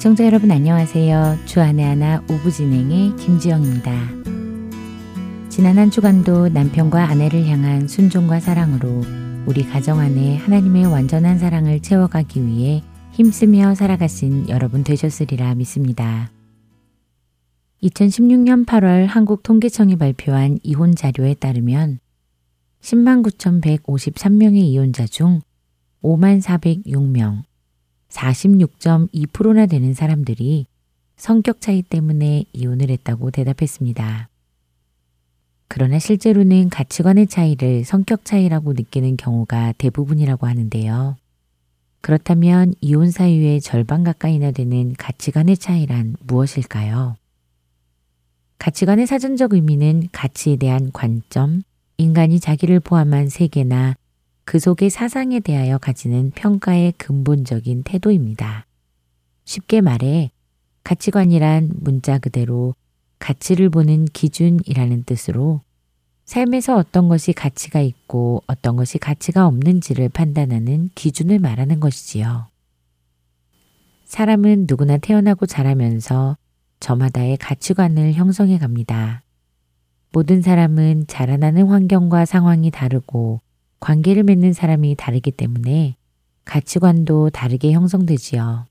애청자 여러분 안녕하세요. 주안의 하나 오부 진행의 김지영입니다. 지난 한 주간도 남편과 아내를 향한 순종과 사랑으로 우리 가정 안에 하나님의 완전한 사랑을 채워가기 위해 힘쓰며 살아가신 여러분 되셨으리라 믿습니다. 2016년 8월 한국 통계청이 발표한 이혼 자료에 따르면 10만 9,153명의 이혼자 중 5만 406명, 46.2%나 되는 사람들이 성격 차이 때문에 이혼을 했다고 대답했습니다. 그러나 실제로는 가치관의 차이를 성격 차이라고 느끼는 경우가 대부분이라고 하는데요. 그렇다면 이혼 사유의 절반 가까이나 되는 가치관의 차이란 무엇일까요? 가치관의 사전적 의미는 가치에 대한 관점, 인간이 자기를 포함한 세계나 그 속의 사상에 대하여 가지는 평가의 근본적인 태도입니다. 쉽게 말해 가치관이란 문자 그대로 가치를 보는 기준이라는 뜻으로 삶에서 어떤 것이 가치가 있고 어떤 것이 가치가 없는지를 판단하는 기준을 말하는 것이지요. 사람은 누구나 태어나고 자라면서 저마다의 가치관을 형성해 갑니다. 모든 사람은 자라나는 환경과 상황이 다르고 관계를 맺는 사람이 다르기 때문에 가치관도 다르게 형성되지요.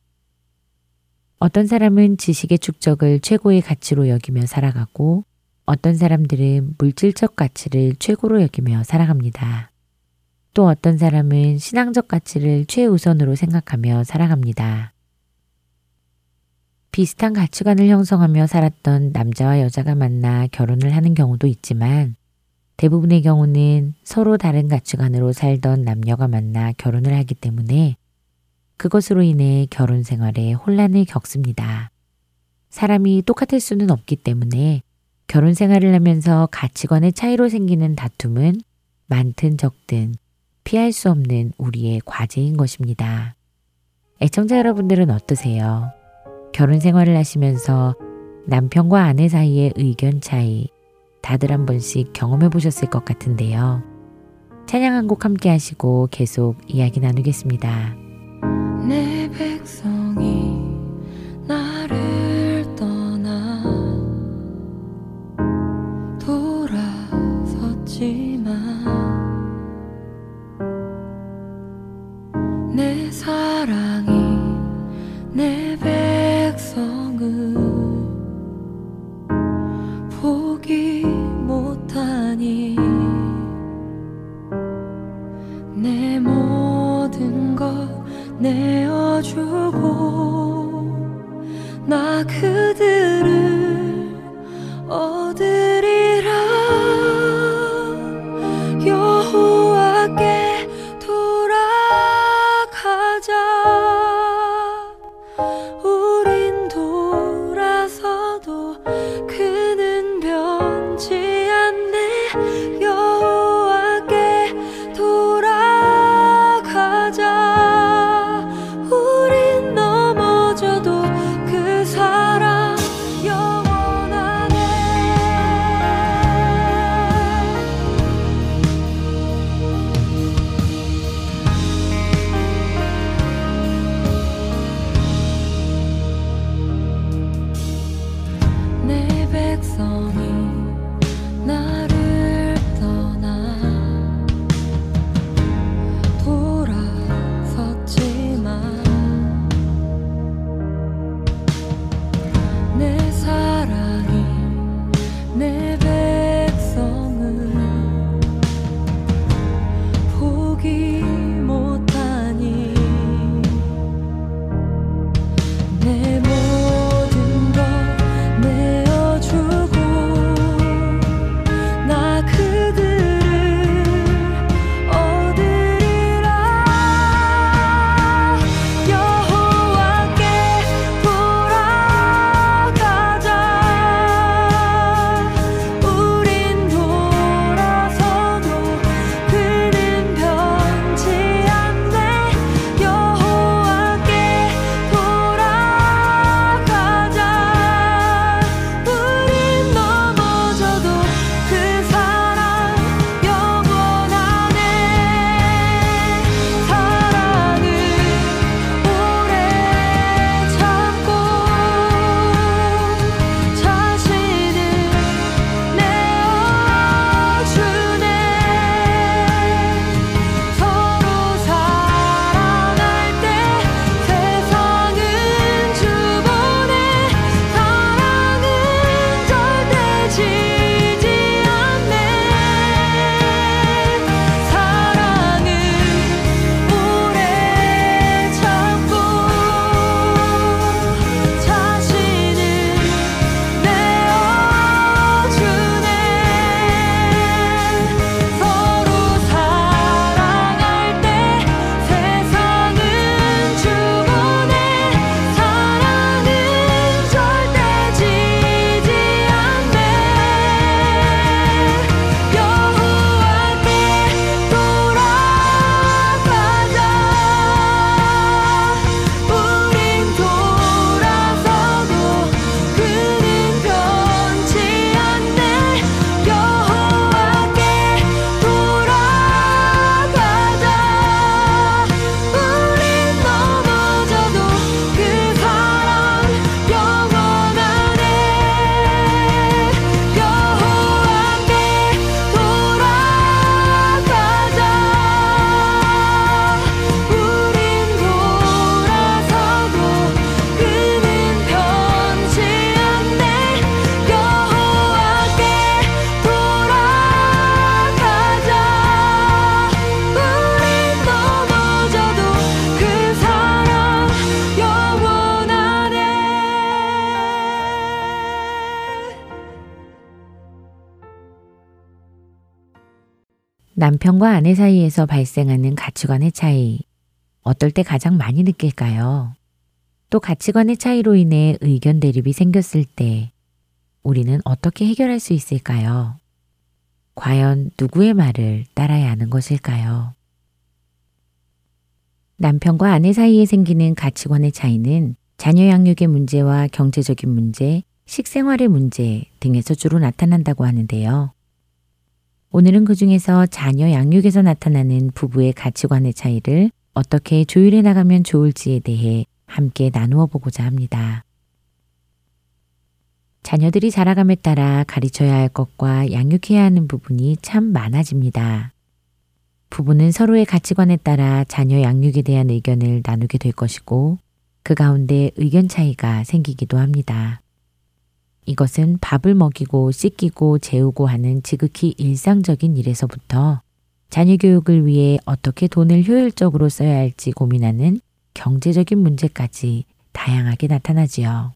어떤 사람은 지식의 축적을 최고의 가치로 여기며 살아가고 어떤 사람들은 물질적 가치를 최고로 여기며 살아갑니다. 또 어떤 사람은 신앙적 가치를 최우선으로 생각하며 살아갑니다. 비슷한 가치관을 형성하며 살았던 남자와 여자가 만나 결혼을 하는 경우도 있지만 대부분의 경우는 서로 다른 가치관으로 살던 남녀가 만나 결혼을 하기 때문에 그것으로 인해 결혼 생활에 혼란을 겪습니다. 사람이 똑같을 수는 없기 때문에 결혼 생활을 하면서 가치관의 차이로 생기는 다툼은 많든 적든 피할 수 없는 우리의 과제인 것입니다. 애청자 여러분들은 어떠세요? 결혼 생활을 하시면서 남편과 아내 사이의 의견 차이, 다들 한 번씩 경험해 보셨을 것 같은데요. 찬양 한 곡 함께 하시고 계속 이야기 나누겠습니다. 내 백성이 나를 떠나 돌아섰지만 내 사랑이 내 백 내어주고 나 그들을 얻으 남편과 아내 사이에서 발생하는 가치관의 차이, 어떨 때 가장 많이 느낄까요? 또 가치관의 차이로 인해 의견 대립이 생겼을 때 우리는 어떻게 해결할 수 있을까요? 과연 누구의 말을 따라야 하는 것일까요? 남편과 아내 사이에 생기는 가치관의 차이는 자녀 양육의 문제와 경제적인 문제, 식생활의 문제 등에서 주로 나타난다고 하는데요. 오늘은 그 중에서 자녀 양육에서 나타나는 부부의 가치관의 차이를 어떻게 조율해 나가면 좋을지에 대해 함께 나누어 보고자 합니다. 자녀들이 자라감에 따라 가르쳐야 할 것과 양육해야 하는 부분이 참 많아집니다. 부부는 서로의 가치관에 따라 자녀 양육에 대한 의견을 나누게 될 것이고 그 가운데 의견 차이가 생기기도 합니다. 이것은 밥을 먹이고 씻기고 재우고 하는 지극히 일상적인 일에서부터 자녀 교육을 위해 어떻게 돈을 효율적으로 써야 할지 고민하는 경제적인 문제까지 다양하게 나타나지요.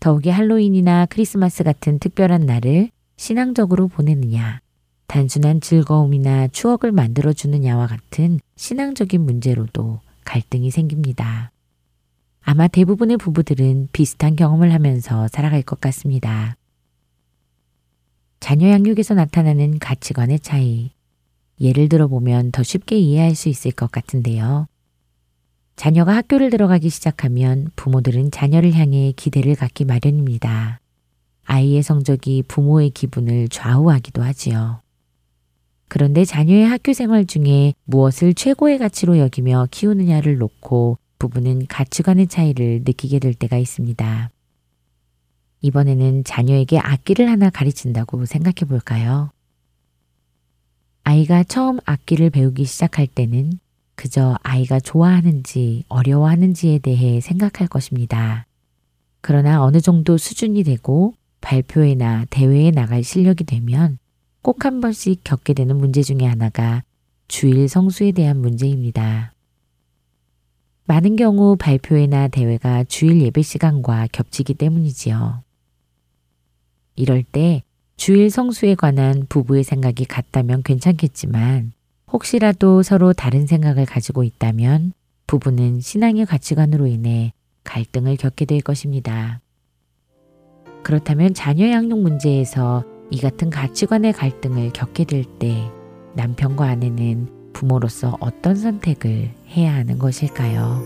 더욱이 할로윈이나 크리스마스 같은 특별한 날을 신앙적으로 보내느냐, 단순한 즐거움이나 추억을 만들어 주느냐와 같은 신앙적인 문제로도 갈등이 생깁니다. 아마 대부분의 부부들은 비슷한 경험을 하면서 살아갈 것 같습니다. 자녀 양육에서 나타나는 가치관의 차이. 예를 들어보면 더 쉽게 이해할 수 있을 것 같은데요. 자녀가 학교를 들어가기 시작하면 부모들은 자녀를 향해 기대를 갖기 마련입니다. 아이의 성적이 부모의 기분을 좌우하기도 하지요. 그런데 자녀의 학교 생활 중에 무엇을 최고의 가치로 여기며 키우느냐를 놓고 부부는 가치관의 차이를 느끼게 될 때가 있습니다. 이번에는 자녀에게 악기를 하나 가르친다고 생각해 볼까요? 아이가 처음 악기를 배우기 시작할 때는 그저 아이가 좋아하는지 어려워하는지에 대해 생각할 것입니다. 그러나 어느 정도 수준이 되고 발표회나 대회에 나갈 실력이 되면 꼭 한 번씩 겪게 되는 문제 중에 하나가 주일 성수에 대한 문제입니다. 많은 경우 발표회나 대회가 주일 예배 시간과 겹치기 때문이지요. 이럴 때 주일 성수에 관한 부부의 생각이 같다면 괜찮겠지만 혹시라도 서로 다른 생각을 가지고 있다면 부부는 신앙의 가치관으로 인해 갈등을 겪게 될 것입니다. 그렇다면 자녀 양육 문제에서 이 같은 가치관의 갈등을 겪게 될 때 남편과 아내는 부모로서 어떤 선택을 해야 하는 것일까요?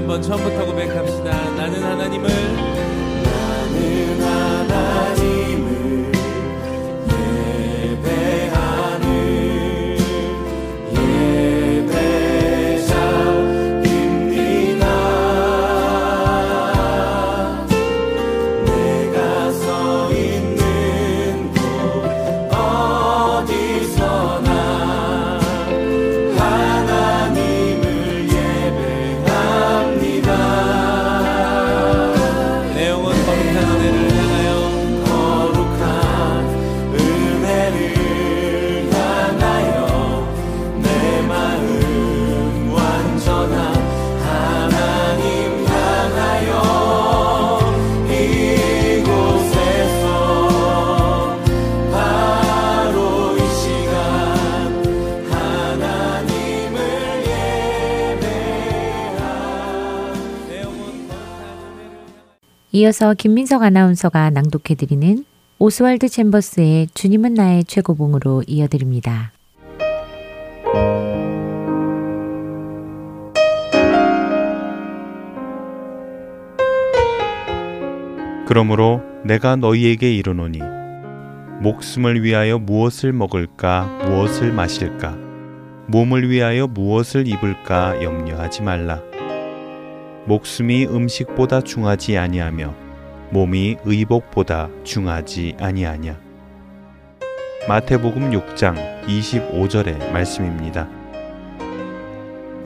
한번 처음부터 고백합시다. 나는 하나님을 이어서 김민석 아나운서가 낭독해드리는 오스왈드 챔버스의 주님은 나의 최고봉으로 이어드립니다. 그러므로 내가 너희에게 이르노니 목숨을 위하여 무엇을 먹을까 무엇을 마실까 몸을 위하여 무엇을 입을까 염려하지 말라 목숨이 음식보다 중하지 아니하며 몸이 의복보다 중하지 아니하냐. 마태복음 6장 25절의 말씀입니다.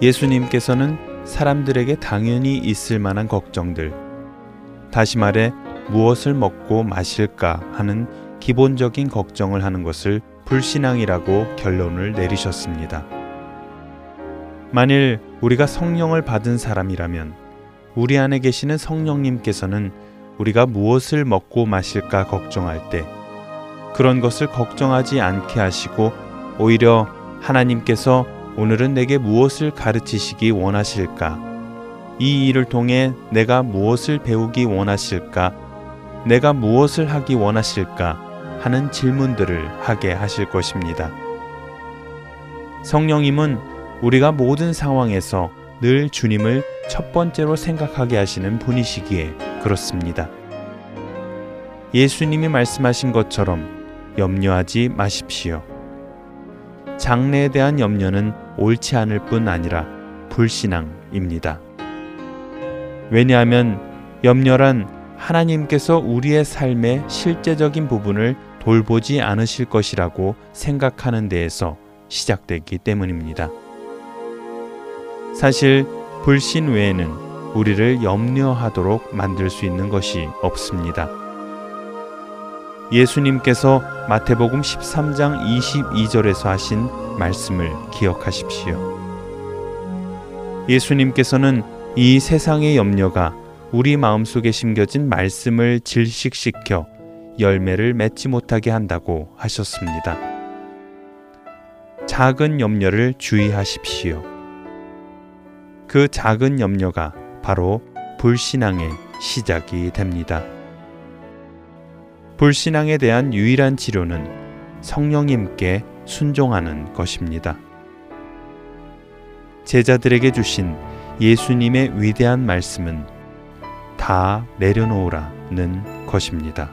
예수님께서는 사람들에게 당연히 있을 만한 걱정들, 다시 말해 무엇을 먹고 마실까 하는 기본적인 걱정을 하는 것을 불신앙이라고 결론을 내리셨습니다. 만일 우리가 성령을 받은 사람이라면 우리 안에 계시는 성령님께서는 우리가 무엇을 먹고 마실까 걱정할 때 그런 것을 걱정하지 않게 하시고 오히려 하나님께서 오늘은 내게 무엇을 가르치시기 원하실까? 이 일을 통해 내가 무엇을 배우기 원하실까? 내가 무엇을 하기 원하실까? 하는 질문들을 하게 하실 것입니다. 성령님은 우리가 모든 상황에서 늘 주님을 첫 번째로 생각하게 하시는 분이시기에 그렇습니다. 예수님이 말씀하신 것처럼 염려하지 마십시오. 장래에 대한 염려는 옳지 않을 뿐 아니라 불신앙입니다. 왜냐하면 염려란 하나님께서 우리의 삶의 실제적인 부분을 돌보지 않으실 것이라고 생각하는 데에서 시작되기 때문입니다. 사실 불신 외에는 우리를 염려하도록 만들 수 있는 것이 없습니다. 예수님께서 마태복음 13장 22절에서 하신 말씀을 기억하십시오. 예수님께서는 이 세상의 염려가 우리 마음속에 심겨진 말씀을 질식시켜 열매를 맺지 못하게 한다고 하셨습니다. 작은 염려를 주의하십시오. 그 작은 염려가 바로 불신앙의 시작이 됩니다. 불신앙에 대한 유일한 치료는 성령님께 순종하는 것입니다. 제자들에게 주신 예수님의 위대한 말씀은 다 내려놓으라는 것입니다.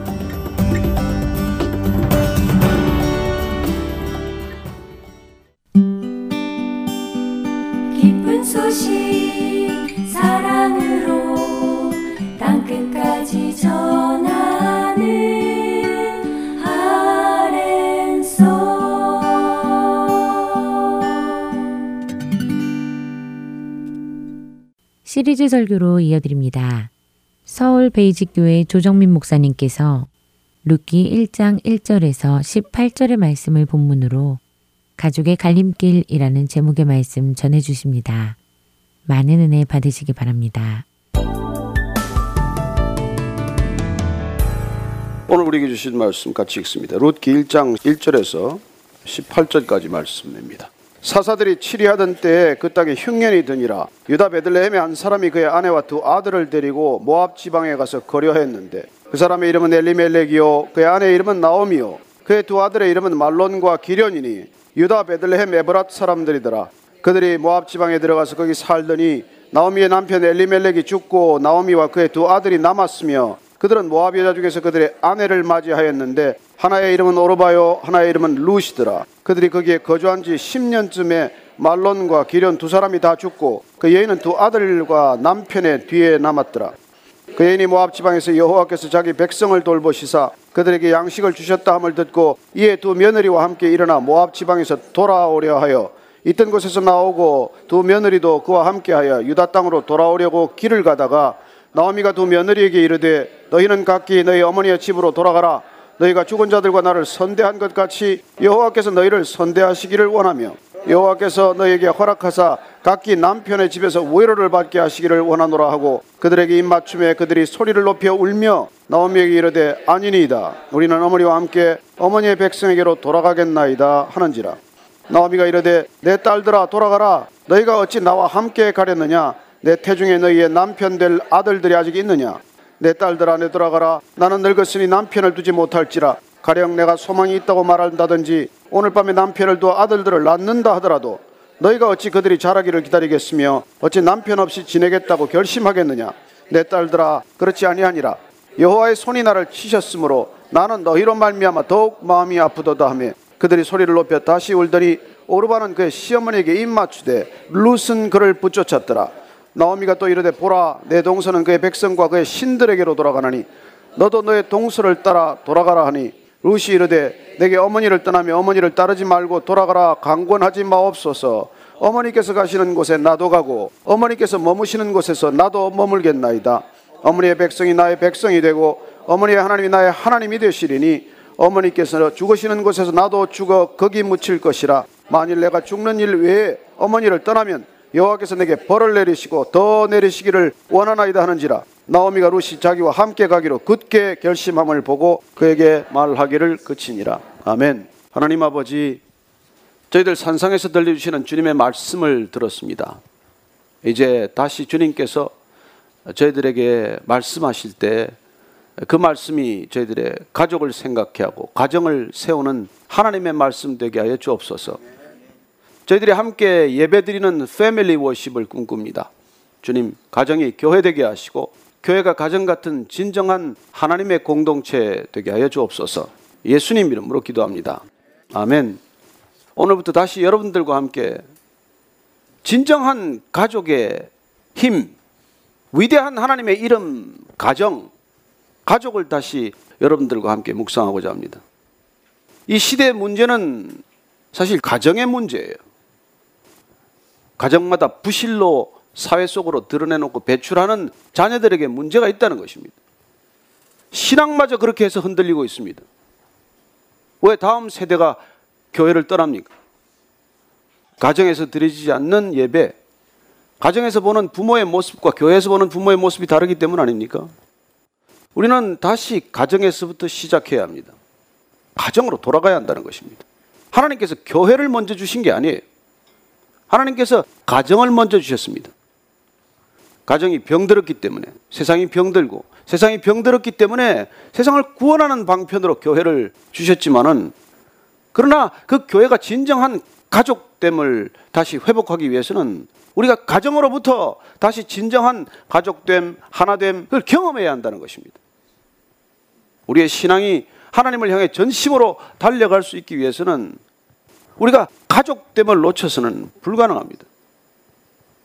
시리즈 설교로 이어드립니다. 서울 베이직교회 조정민 목사님께서 룻기 1장 1절에서 18절의 말씀을 본문으로 가족의 갈림길이라는 제목의 말씀 전해 주십니다. 많은 은혜 받으시기 바랍니다. 오늘 우리에게 주신 말씀 같이 읽습니다. 룻기 1장 1절에서 18절까지 말씀입니다. 사사들이 치리하던 때에 그 땅에 흉년이 드니라. 유다 베들레헴의 한 사람이 그의 아내와 두 아들을 데리고 모압 지방에 가서 거려했는데 그 사람의 이름은 엘리멜렉이요. 그의 아내의 이름은 나오미요. 그의 두 아들의 이름은 말론과 기련이니 유다 베들레헴 에브랏 사람들이더라. 그들이 모압 지방에 들어가서 거기 살더니 나오미의 남편 엘리멜렉이 죽고 나오미와 그의 두 아들이 남았으며 그들은 모압 여자 중에서 그들의 아내를 맞이하였는데 하나의 이름은 오르바요 하나의 이름은 루시더라. 그들이 거기에 거주한 지 10년쯤에 말론과 기련 두 사람이 다 죽고 그 여인은 두 아들과 남편의 뒤에 남았더라. 그 여인이 모압 지방에서 여호와께서 자기 백성을 돌보시사 그들에게 양식을 주셨다 함을 듣고 이에 두 며느리와 함께 일어나 모압 지방에서 돌아오려 하여 있던 곳에서 나오고 두 며느리도 그와 함께하여 유다 땅으로 돌아오려고 길을 가다가 나오미가 두 며느리에게 이르되 너희는 각기 너희 어머니의 집으로 돌아가라 너희가 죽은 자들과 나를 선대한 것 같이 여호와께서 너희를 선대하시기를 원하며 여호와께서 너희에게 허락하사 각기 남편의 집에서 위로를 받게 하시기를 원하노라 하고 그들에게 입맞춤에 그들이 소리를 높여 울며 나오미에게 이르되 아니니이다. 우리는 어머니와 함께 어머니의 백성에게로 돌아가겠나이다 하는지라. 나오미가 이르되 내 딸들아 돌아가라. 너희가 어찌 나와 함께 가렸느냐? 내 태중에 너희의 남편 될 아들들이 아직 있느냐 내 딸들아 내 돌아가라. 나는 늙었으니 남편을 두지 못할지라. 가령 내가 소망이 있다고 말한다든지 오늘 밤에 남편을 두어 아들들을 낳는다 하더라도 너희가 어찌 그들이 자라기를 기다리겠으며 어찌 남편 없이 지내겠다고 결심하겠느냐? 내 딸들아 그렇지 아니하니라. 여호와의 손이 나를 치셨으므로 나는 너희로 말미암아 더욱 마음이 아프도다 하며 그들이 소리를 높여 다시 울더니 오르바는 그의 시어머니에게 입맞추되 룻은 그를 붙쫓았더라 나오미가 또 이르되 보라 내 동서는 그의 백성과 그의 신들에게로 돌아가나니 너도 너의 동서를 따라 돌아가라 하니. 룻이 이르되 내게 어머니를 떠나며 어머니를 따르지 말고 돌아가라 강권하지 마옵소서. 어머니께서 가시는 곳에 나도 가고 어머니께서 머무시는 곳에서 나도 머물겠나이다. 어머니의 백성이 나의 백성이 되고 어머니의 하나님이 나의 하나님이 되시리니 어머니께서 죽으시는 곳에서 나도 죽어 거기 묻힐 것이라. 만일 내가 죽는 일 외에 어머니를 떠나면 여호와께서 내게 벌을 내리시고 더 내리시기를 원하나이다 하는지라. 나오미가 룻이 자기와 함께 가기로 굳게 결심함을 보고 그에게 말하기를 그치니라. 아멘. 하나님 아버지 저희들 산상에서 들려주시는 주님의 말씀을 들었습니다. 이제 다시 주님께서 저희들에게 말씀하실 때 그 말씀이 저희들의 가족을 생각해 하고 가정을 세우는 하나님의 말씀 되게 하여 주옵소서. 저희들이 함께 예배드리는 패밀리 워십을 꿈꿉니다. 주님, 가정이 교회 되게 하시고 교회가 가정 같은 진정한 하나님의 공동체 되게 하여 주옵소서. 예수님 이름으로 기도합니다. 아멘. 오늘부터 다시 여러분들과 함께 진정한 가족의 힘, 위대한 하나님의 이름, 가정, 가족을 다시 여러분들과 함께 묵상하고자 합니다. 이 시대의 문제는 사실 가정의 문제예요. 가정마다 부실로 사회 속으로 드러내놓고 배출하는 자녀들에게 문제가 있다는 것입니다. 신앙마저 그렇게 해서 흔들리고 있습니다. 왜 다음 세대가 교회를 떠납니까? 가정에서 드려지지 않는 예배, 가정에서 보는 부모의 모습과 교회에서 보는 부모의 모습이 다르기 때문 아닙니까? 우리는 다시 가정에서부터 시작해야 합니다. 가정으로 돌아가야 한다는 것입니다. 하나님께서 교회를 먼저 주신 게 아니에요. 하나님께서 가정을 먼저 주셨습니다. 가정이 병들었기 때문에 세상이 병들고 세상이 병들었기 때문에 세상을 구원하는 방편으로 교회를 주셨지만은 그러나 그 교회가 진정한 가족됨을 다시 회복하기 위해서는 우리가 가정으로부터 다시 진정한 가족됨, 하나됨을 경험해야 한다는 것입니다. 우리의 신앙이 하나님을 향해 전심으로 달려갈 수 있기 위해서는 우리가 가족됨을 놓쳐서는 불가능합니다.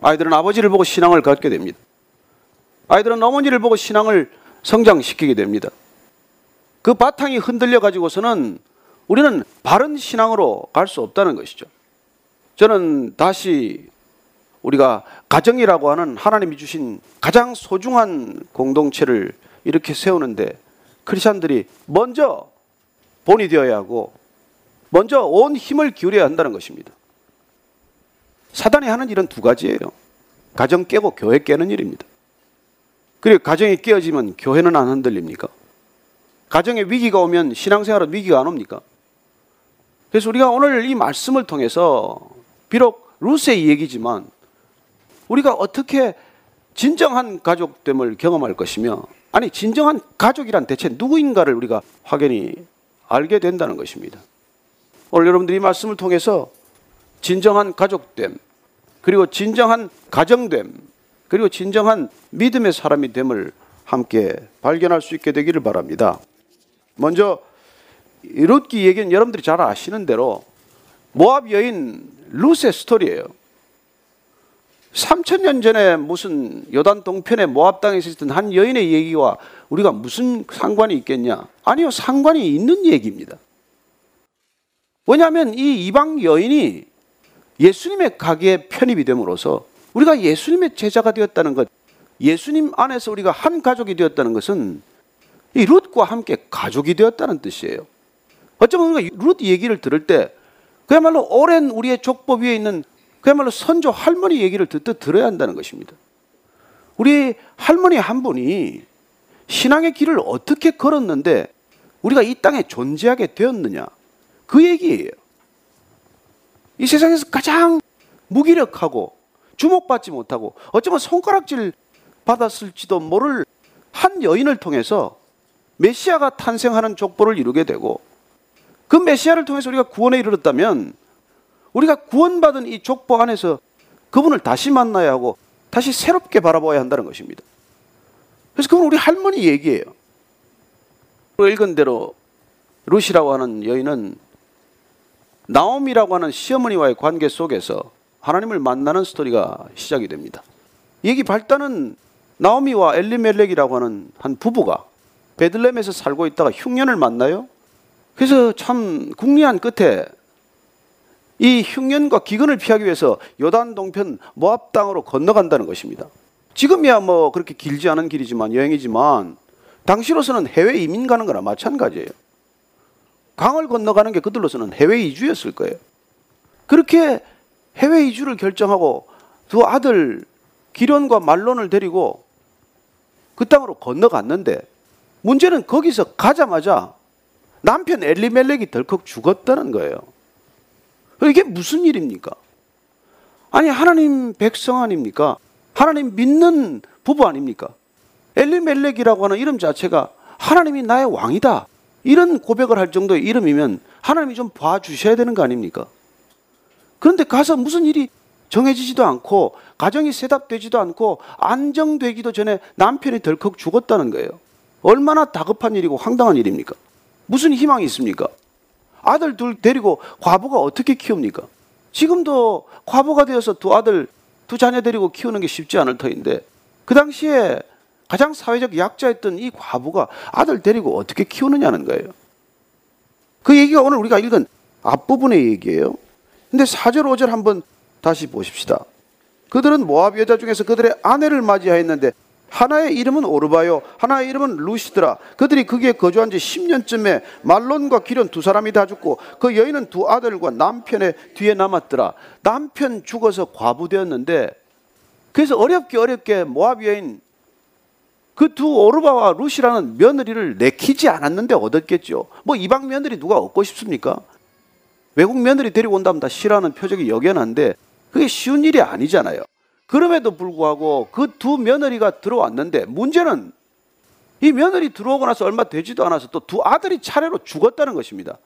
아이들은 아버지를 보고 신앙을 갖게 됩니다. 아이들은 어머니를 보고 신앙을 성장시키게 됩니다. 그 바탕이 흔들려 가지고서는 우리는 바른 신앙으로 갈 수 없다는 것이죠. 저는 다시 우리가 가정이라고 하는 하나님이 주신 가장 소중한 공동체를 이렇게 세우는데 크리스천들이 먼저 본이 되어야 하고 먼저 온 힘을 기울여야 한다는 것입니다. 사단이 하는 일은 두 가지예요. 가정 깨고 교회 깨는 일입니다. 그리고 가정이 깨어지면 교회는 안 흔들립니까? 가정에 위기가 오면 신앙생활은 위기가 안 옵니까? 그래서 우리가 오늘 이 말씀을 통해서 비록 루스의 얘기지만 우리가 어떻게 진정한 가족됨을 경험할 것이며 아니 진정한 가족이란 대체 누구인가를 우리가 확연히 알게 된다는 것입니다. 오늘 여러분들이 말씀을 통해서 진정한 가족됨 그리고 진정한 가정됨 그리고 진정한 믿음의 사람이 됨을 함께 발견할 수 있게 되기를 바랍니다. 먼저 룻기 얘기는 여러분들이 잘 아시는 대로 모압 여인 룻의 스토리예요. 3천년 전에 무슨 요단 동편에 모압 땅에 있었던 한 여인의 얘기와 우리가 무슨 상관이 있겠냐? 아니요, 상관이 있는 얘기입니다. 왜냐하면 이 이방 여인이 예수님의 가게에 편입이 됨으로써 우리가 예수님의 제자가 되었다는 것, 예수님 안에서 우리가 한 가족이 되었다는 것은 이 룻과 함께 가족이 되었다는 뜻이에요. 어쩌면 우리가 룻 얘기를 들을 때 그야말로 오랜 우리의 족보 위에 있는 그야말로 선조 할머니 얘기를 듣듯 들어야 한다는 것입니다. 우리 할머니 한 분이 신앙의 길을 어떻게 걸었는데 우리가 이 땅에 존재하게 되었느냐 그 얘기예요. 이 세상에서 가장 무기력하고 주목받지 못하고 어쩌면 손가락질 받았을지도 모를 한 여인을 통해서 메시아가 탄생하는 족보를 이루게 되고 그 메시아를 통해서 우리가 구원에 이르렀다면 우리가 구원받은 이 족보 안에서 그분을 다시 만나야 하고 다시 새롭게 바라봐야 한다는 것입니다. 그래서 그건 우리 할머니 얘기예요. 읽은 대로 루시라고 하는 여인은 나옴이라고 하는 시어머니와의 관계 속에서 하나님을 만나는 스토리가 시작이 됩니다. 얘기 발단은 나오미와 엘리멜렉이라고 하는 한 부부가 베들렘에서 살고 있다가 흉년을 만나요. 그래서 참 궁리한 끝에 이 흉년과 기근을 피하기 위해서 요단 동편 모압 땅으로 건너간다는 것입니다. 지금이야 뭐 그렇게 길지 않은 길이지만 여행이지만 당시로서는 해외 이민 가는 거나 마찬가지예요. 강을 건너가는 게 그들로서는 해외 이주였을 거예요. 그렇게 해외 이주를 결정하고 두 아들 기련과 말론을 데리고 그 땅으로 건너갔는데 문제는 거기서 가자마자 남편 엘리멜렉이 덜컥 죽었다는 거예요. 이게 무슨 일입니까? 아니 하나님 백성 아닙니까? 하나님 믿는 부부 아닙니까? 엘리멜렉이라고 하는 이름 자체가 하나님이 나의 왕이다. 이런 고백을 할 정도의 이름이면 하나님이 좀 봐주셔야 되는 거 아닙니까? 그런데 가서 무슨 일이 정해지지도 않고 가정이 셋업되지도 않고 안정되기도 전에 남편이 덜컥 죽었다는 거예요. 얼마나 다급한 일이고 황당한 일입니까? 무슨 희망이 있습니까? 아들 둘 데리고 과부가 어떻게 키웁니까? 지금도 과부가 되어서 두 아들, 두 자녀 데리고 키우는 게 쉽지 않을 터인데 그 당시에 가장 사회적 약자였던 이 과부가 아들 데리고 어떻게 키우느냐는 거예요. 그 얘기가 오늘 우리가 읽은 앞부분의 얘기예요. 근데 4절, 5절 한번 다시 보십시다. 그들은 모압 여자 중에서 그들의 아내를 맞이하였는데 하나의 이름은 오르바요 하나의 이름은 루시드라 그들이 거기에 거주한 지 10년쯤에 말론과 기련 두 사람이 다 죽고 그 여인은 두 아들과 남편의 뒤에 남았더라 남편 죽어서 과부되었는데 그래서 어렵게 어렵게 모압 여인 그 두 오르바와 루시라는 며느리를 내키지 않았는데 얻었겠죠 뭐 이방 며느리 누가 얻고 싶습니까 외국 며느리 데리고 온다면 다 싫어하는 표적이 역연한데 그게 쉬운 일이 아니잖아요. 그럼에도 불구하고 그 두 며느리가 들어왔는데 문제는 이 며느리 들어오고 나서 얼마 되지도 않아서 또 두 아들이 차례로 죽었다는 것입니다.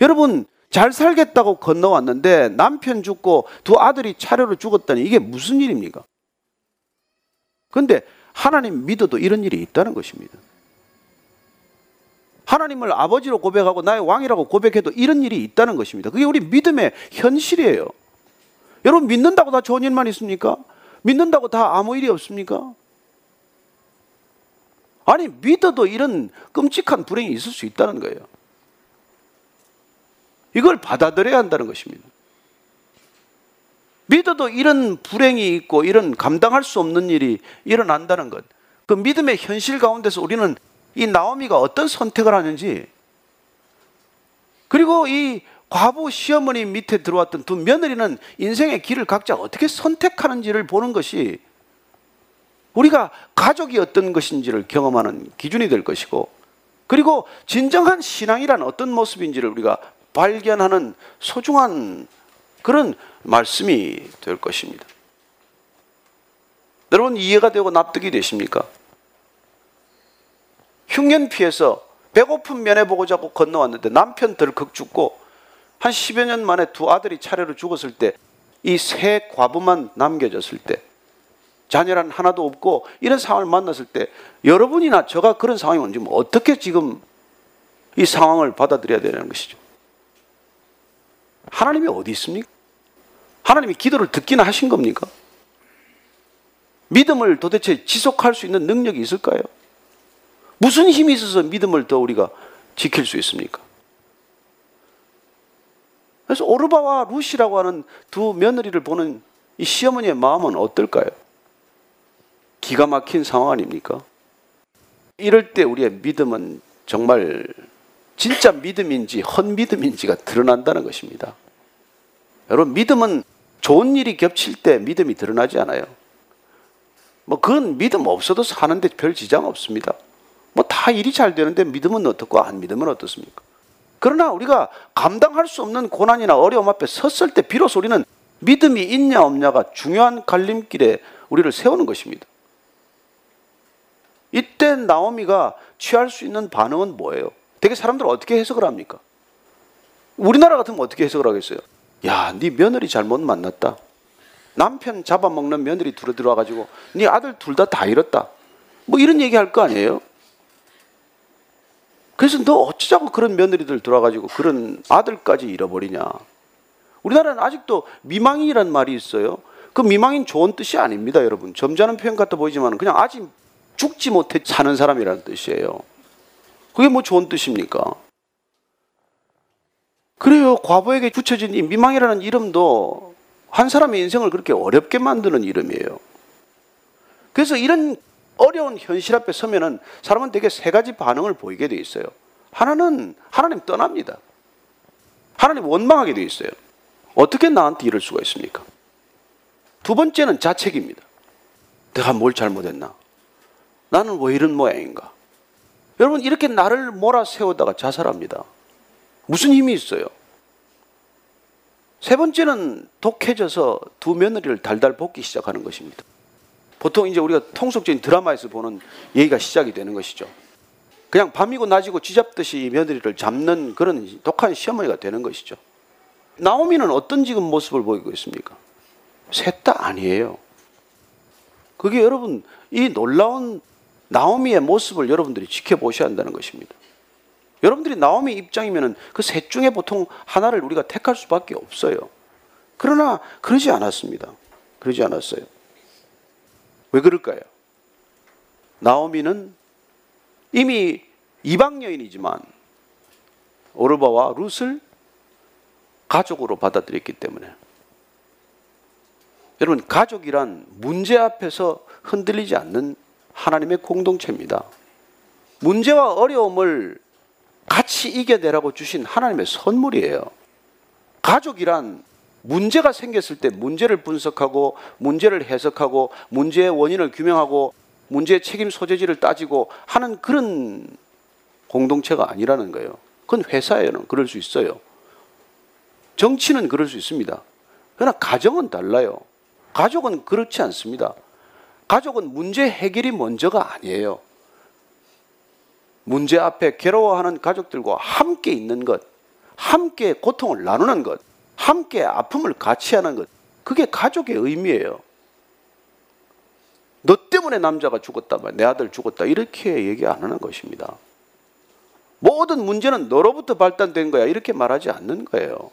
여러분 잘 살겠다고 건너왔는데 남편 죽고 두 아들이 차례로 죽었다니 이게 무슨 일입니까? 근데 하나님 믿어도 이런 일이 있다는 것입니다. 하나님을 아버지로 고백하고 나의 왕이라고 고백해도 이런 일이 있다는 것입니다. 그게 우리 믿음의 현실이에요. 여러분 믿는다고 다 좋은 일만 있습니까? 믿는다고 다 아무 일이 없습니까? 아니 믿어도 이런 끔찍한 불행이 있을 수 있다는 거예요. 이걸 받아들여야 한다는 것입니다. 믿어도 이런 불행이 있고 이런 감당할 수 없는 일이 일어난다는 것. 그 믿음의 현실 가운데서 우리는 이 나오미가 어떤 선택을 하는지 그리고 이 과부 시어머니 밑에 들어왔던 두 며느리는 인생의 길을 각자 어떻게 선택하는지를 보는 것이 우리가 가족이 어떤 것인지를 경험하는 기준이 될 것이고 그리고 진정한 신앙이란 어떤 모습인지를 우리가 발견하는 소중한 그런 말씀이 될 것입니다. 여러분 이해가 되고 납득이 되십니까? 흉년 피해서 배고픈 면회 보고 자고 건너왔는데 남편 덜컥 죽고 한 10여 년 만에 두 아들이 차례로 죽었을 때 이 세 과부만 남겨졌을 때 자녀란 하나도 없고 이런 상황을 만났을 때 여러분이나 저가 그런 상황이 온지 어떻게 지금 이 상황을 받아들여야 되는 것이죠. 하나님이 어디 있습니까? 하나님이 기도를 듣기나 하신 겁니까? 믿음을 도대체 지속할 수 있는 능력이 있을까요? 무슨 힘이 있어서 믿음을 더 우리가 지킬 수 있습니까? 그래서 오르바와 루시라고 하는 두 며느리를 보는 이 시어머니의 마음은 어떨까요? 기가 막힌 상황 아닙니까? 이럴 때 우리의 믿음은 정말 진짜 믿음인지 헛 믿음인지가 드러난다는 것입니다. 여러분, 믿음은 좋은 일이 겹칠 때 믿음이 드러나지 않아요. 뭐, 그건 믿음 없어도 사는데 별 지장 없습니다. 뭐, 다 일이 잘 되는데 믿음은 어떻고 안 믿으면 어떻습니까? 그러나 우리가 감당할 수 없는 고난이나 어려움 앞에 섰을 때 비로소 우리는 믿음이 있냐 없냐가 중요한 갈림길에 우리를 세우는 것입니다. 이때 나오미가 취할 수 있는 반응은 뭐예요? 되게 사람들 어떻게 해석을 합니까? 우리나라 같으면 어떻게 해석을 하겠어요? 야, 네 며느리 잘못 만났다. 남편 잡아먹는 며느리 둘이 들어와가지고 네 아들 둘다다 잃었다. 뭐 이런 얘기 할 거 아니에요? 그래서 너 어쩌자고 그런 며느리들 들어와가지고 그런 아들까지 잃어버리냐. 우리나라는 아직도 미망인이라는 말이 있어요. 그 미망인 좋은 뜻이 아닙니다, 여러분. 점잖은 표현 같아 보이지만 그냥 아직 죽지 못해 사는 사람이라는 뜻이에요. 그게 뭐 좋은 뜻입니까? 그래요. 과부에게 붙여진 이 미망이라는 이름도 한 사람의 인생을 그렇게 어렵게 만드는 이름이에요. 그래서 이런 어려운 현실 앞에 서면은 사람은 되게 세 가지 반응을 보이게 돼 있어요. 하나는 하나님 떠납니다. 하나님 원망하게 돼 있어요. 어떻게 나한테 이럴 수가 있습니까? 두 번째는 자책입니다. 내가 뭘 잘못했나? 나는 왜 이런 모양인가? 여러분 이렇게 나를 몰아 세우다가 자살합니다. 무슨 힘이 있어요? 세 번째는 독해져서 두 며느리를 달달 볶기 시작하는 것입니다. 보통 이제 우리가 통속적인 드라마에서 보는 얘기가 시작이 되는 것이죠. 그냥 밤이고 낮이고 쥐잡듯이 며느리를 잡는 그런 독한 시어머니가 되는 것이죠. 나오미는 어떤 지금 모습을 보이고 있습니까? 셋 다 아니에요. 그게 여러분 이 놀라운 나오미의 모습을 여러분들이 지켜보셔야 한다는 것입니다. 여러분들이 나오미 입장이면 그 셋 중에 보통 하나를 우리가 택할 수밖에 없어요. 그러나 그러지 않았습니다. 그러지 않았어요. 왜 그럴까요? 나오미는 이미 이방 여인이지만 오르바와 룻을 가족으로 받아들였기 때문에 여러분 가족이란 문제 앞에서 흔들리지 않는 하나님의 공동체입니다. 문제와 어려움을 같이 이겨내라고 주신 하나님의 선물이에요. 가족이란 문제가 생겼을 때 문제를 분석하고 문제를 해석하고 문제의 원인을 규명하고 문제의 책임 소재지를 따지고 하는 그런 공동체가 아니라는 거예요. 그건 회사에는 그럴 수 있어요. 정치는 그럴 수 있습니다. 그러나 가정은 달라요. 가족은 그렇지 않습니다. 가족은 문제 해결이 먼저가 아니에요. 문제 앞에 괴로워하는 가족들과 함께 있는 것, 함께 고통을 나누는 것, 함께 아픔을 같이 하는 것, 그게 가족의 의미예요. 너 때문에 남자가 죽었다, 내 아들 죽었다, 이렇게 얘기 안 하는 것입니다. 모든 문제는 너로부터 발단된 거야, 이렇게 말하지 않는 거예요.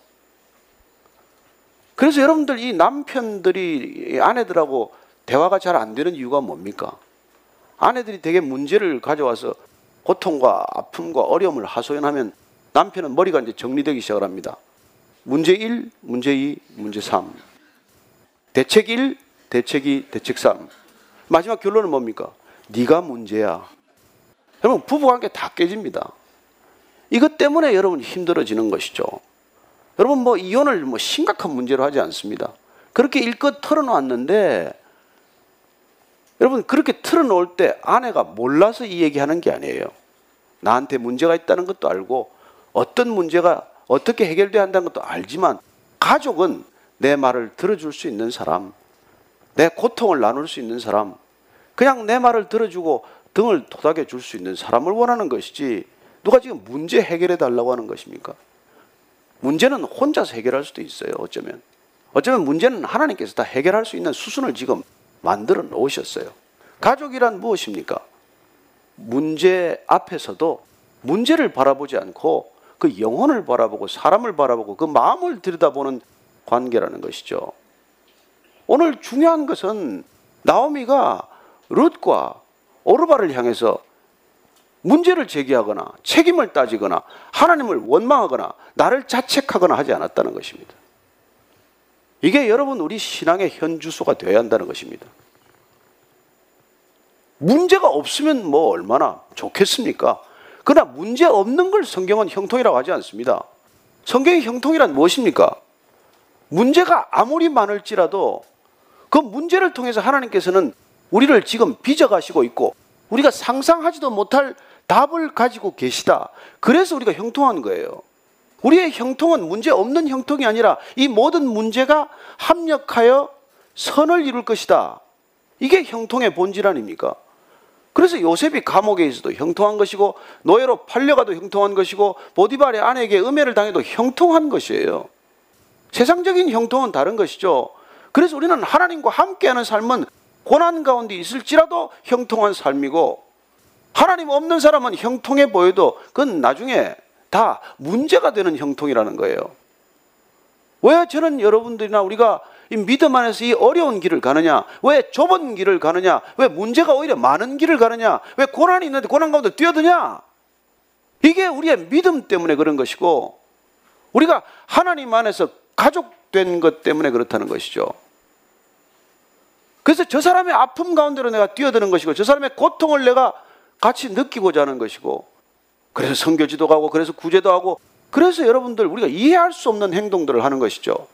그래서 여러분들 이 남편들이 아내들하고 대화가 잘 안 되는 이유가 뭡니까? 아내들이 되게 문제를 가져와서 고통과 아픔과 어려움을 하소연하면 남편은 머리가 이제 정리되기 시작을 합니다. 문제 1, 문제 2, 문제 3. 대책 1, 대책 2, 대책 3. 마지막 결론은 뭡니까? 네가 문제야. 여러분 부부 관계 다 깨집니다. 이것 때문에 여러분 힘들어지는 것이죠. 여러분 뭐 이혼을 뭐 심각한 문제로 하지 않습니다. 그렇게 일껏 털어놓았는데 여러분 그렇게 털어놓을 때 아내가 몰라서 이 얘기하는 게 아니에요. 나한테 문제가 있다는 것도 알고 어떤 문제가 어떻게 해결돼야 한다는 것도 알지만 가족은 내 말을 들어줄 수 있는 사람, 내 고통을 나눌 수 있는 사람, 그냥 내 말을 들어주고 등을 토닥여 줄 수 있는 사람을 원하는 것이지 누가 지금 문제 해결해 달라고 하는 것입니까? 문제는 혼자서 해결할 수도 있어요. 어쩌면. 어쩌면 문제는 하나님께서 다 해결할 수 있는 수순을 지금 만들어 놓으셨어요. 가족이란 무엇입니까? 문제 앞에서도 문제를 바라보지 않고 그 영혼을 바라보고 사람을 바라보고 그 마음을 들여다보는 관계라는 것이죠. 오늘 중요한 것은 나오미가 롯과 오르바를 향해서 문제를 제기하거나 책임을 따지거나 하나님을 원망하거나 나를 자책하거나 하지 않았다는 것입니다. 이게 여러분 우리 신앙의 현주소가 되어야 한다는 것입니다. 문제가 없으면 뭐 얼마나 좋겠습니까? 그러나 문제 없는 걸 성경은 형통이라고 하지 않습니다. 성경의 형통이란 무엇입니까? 문제가 아무리 많을지라도 그 문제를 통해서 하나님께서는 우리를 지금 빚어가시고 있고 우리가 상상하지도 못할 답을 가지고 계시다. 그래서 우리가 형통한 거예요. 우리의 형통은 문제 없는 형통이 아니라 이 모든 문제가 합력하여 선을 이룰 것이다. 이게 형통의 본질 아닙니까? 그래서 요셉이 감옥에 있어도 형통한 것이고 노예로 팔려가도 형통한 것이고 보디발의 아내에게 음해를 당해도 형통한 것이에요. 세상적인 형통은 다른 것이죠. 그래서 우리는 하나님과 함께하는 삶은 고난 가운데 있을지라도 형통한 삶이고 하나님 없는 사람은 형통해 보여도 그건 나중에 다 문제가 되는 형통이라는 거예요. 왜 저는 여러분들이나 우리가 이 믿음 안에서 이 어려운 길을 가느냐? 왜 좁은 길을 가느냐? 왜 문제가 오히려 많은 길을 가느냐? 왜 고난이 있는데 고난 가운데 뛰어드냐? 이게 우리의 믿음 때문에 그런 것이고 우리가 하나님 안에서 가족된 것 때문에 그렇다는 것이죠. 그래서 저 사람의 아픔 가운데로 내가 뛰어드는 것이고 저 사람의 고통을 내가 같이 느끼고자 하는 것이고 그래서 성교지도 가고 그래서 구제도 하고 그래서 여러분들 우리가 이해할 수 없는 행동들을 하는 것이죠.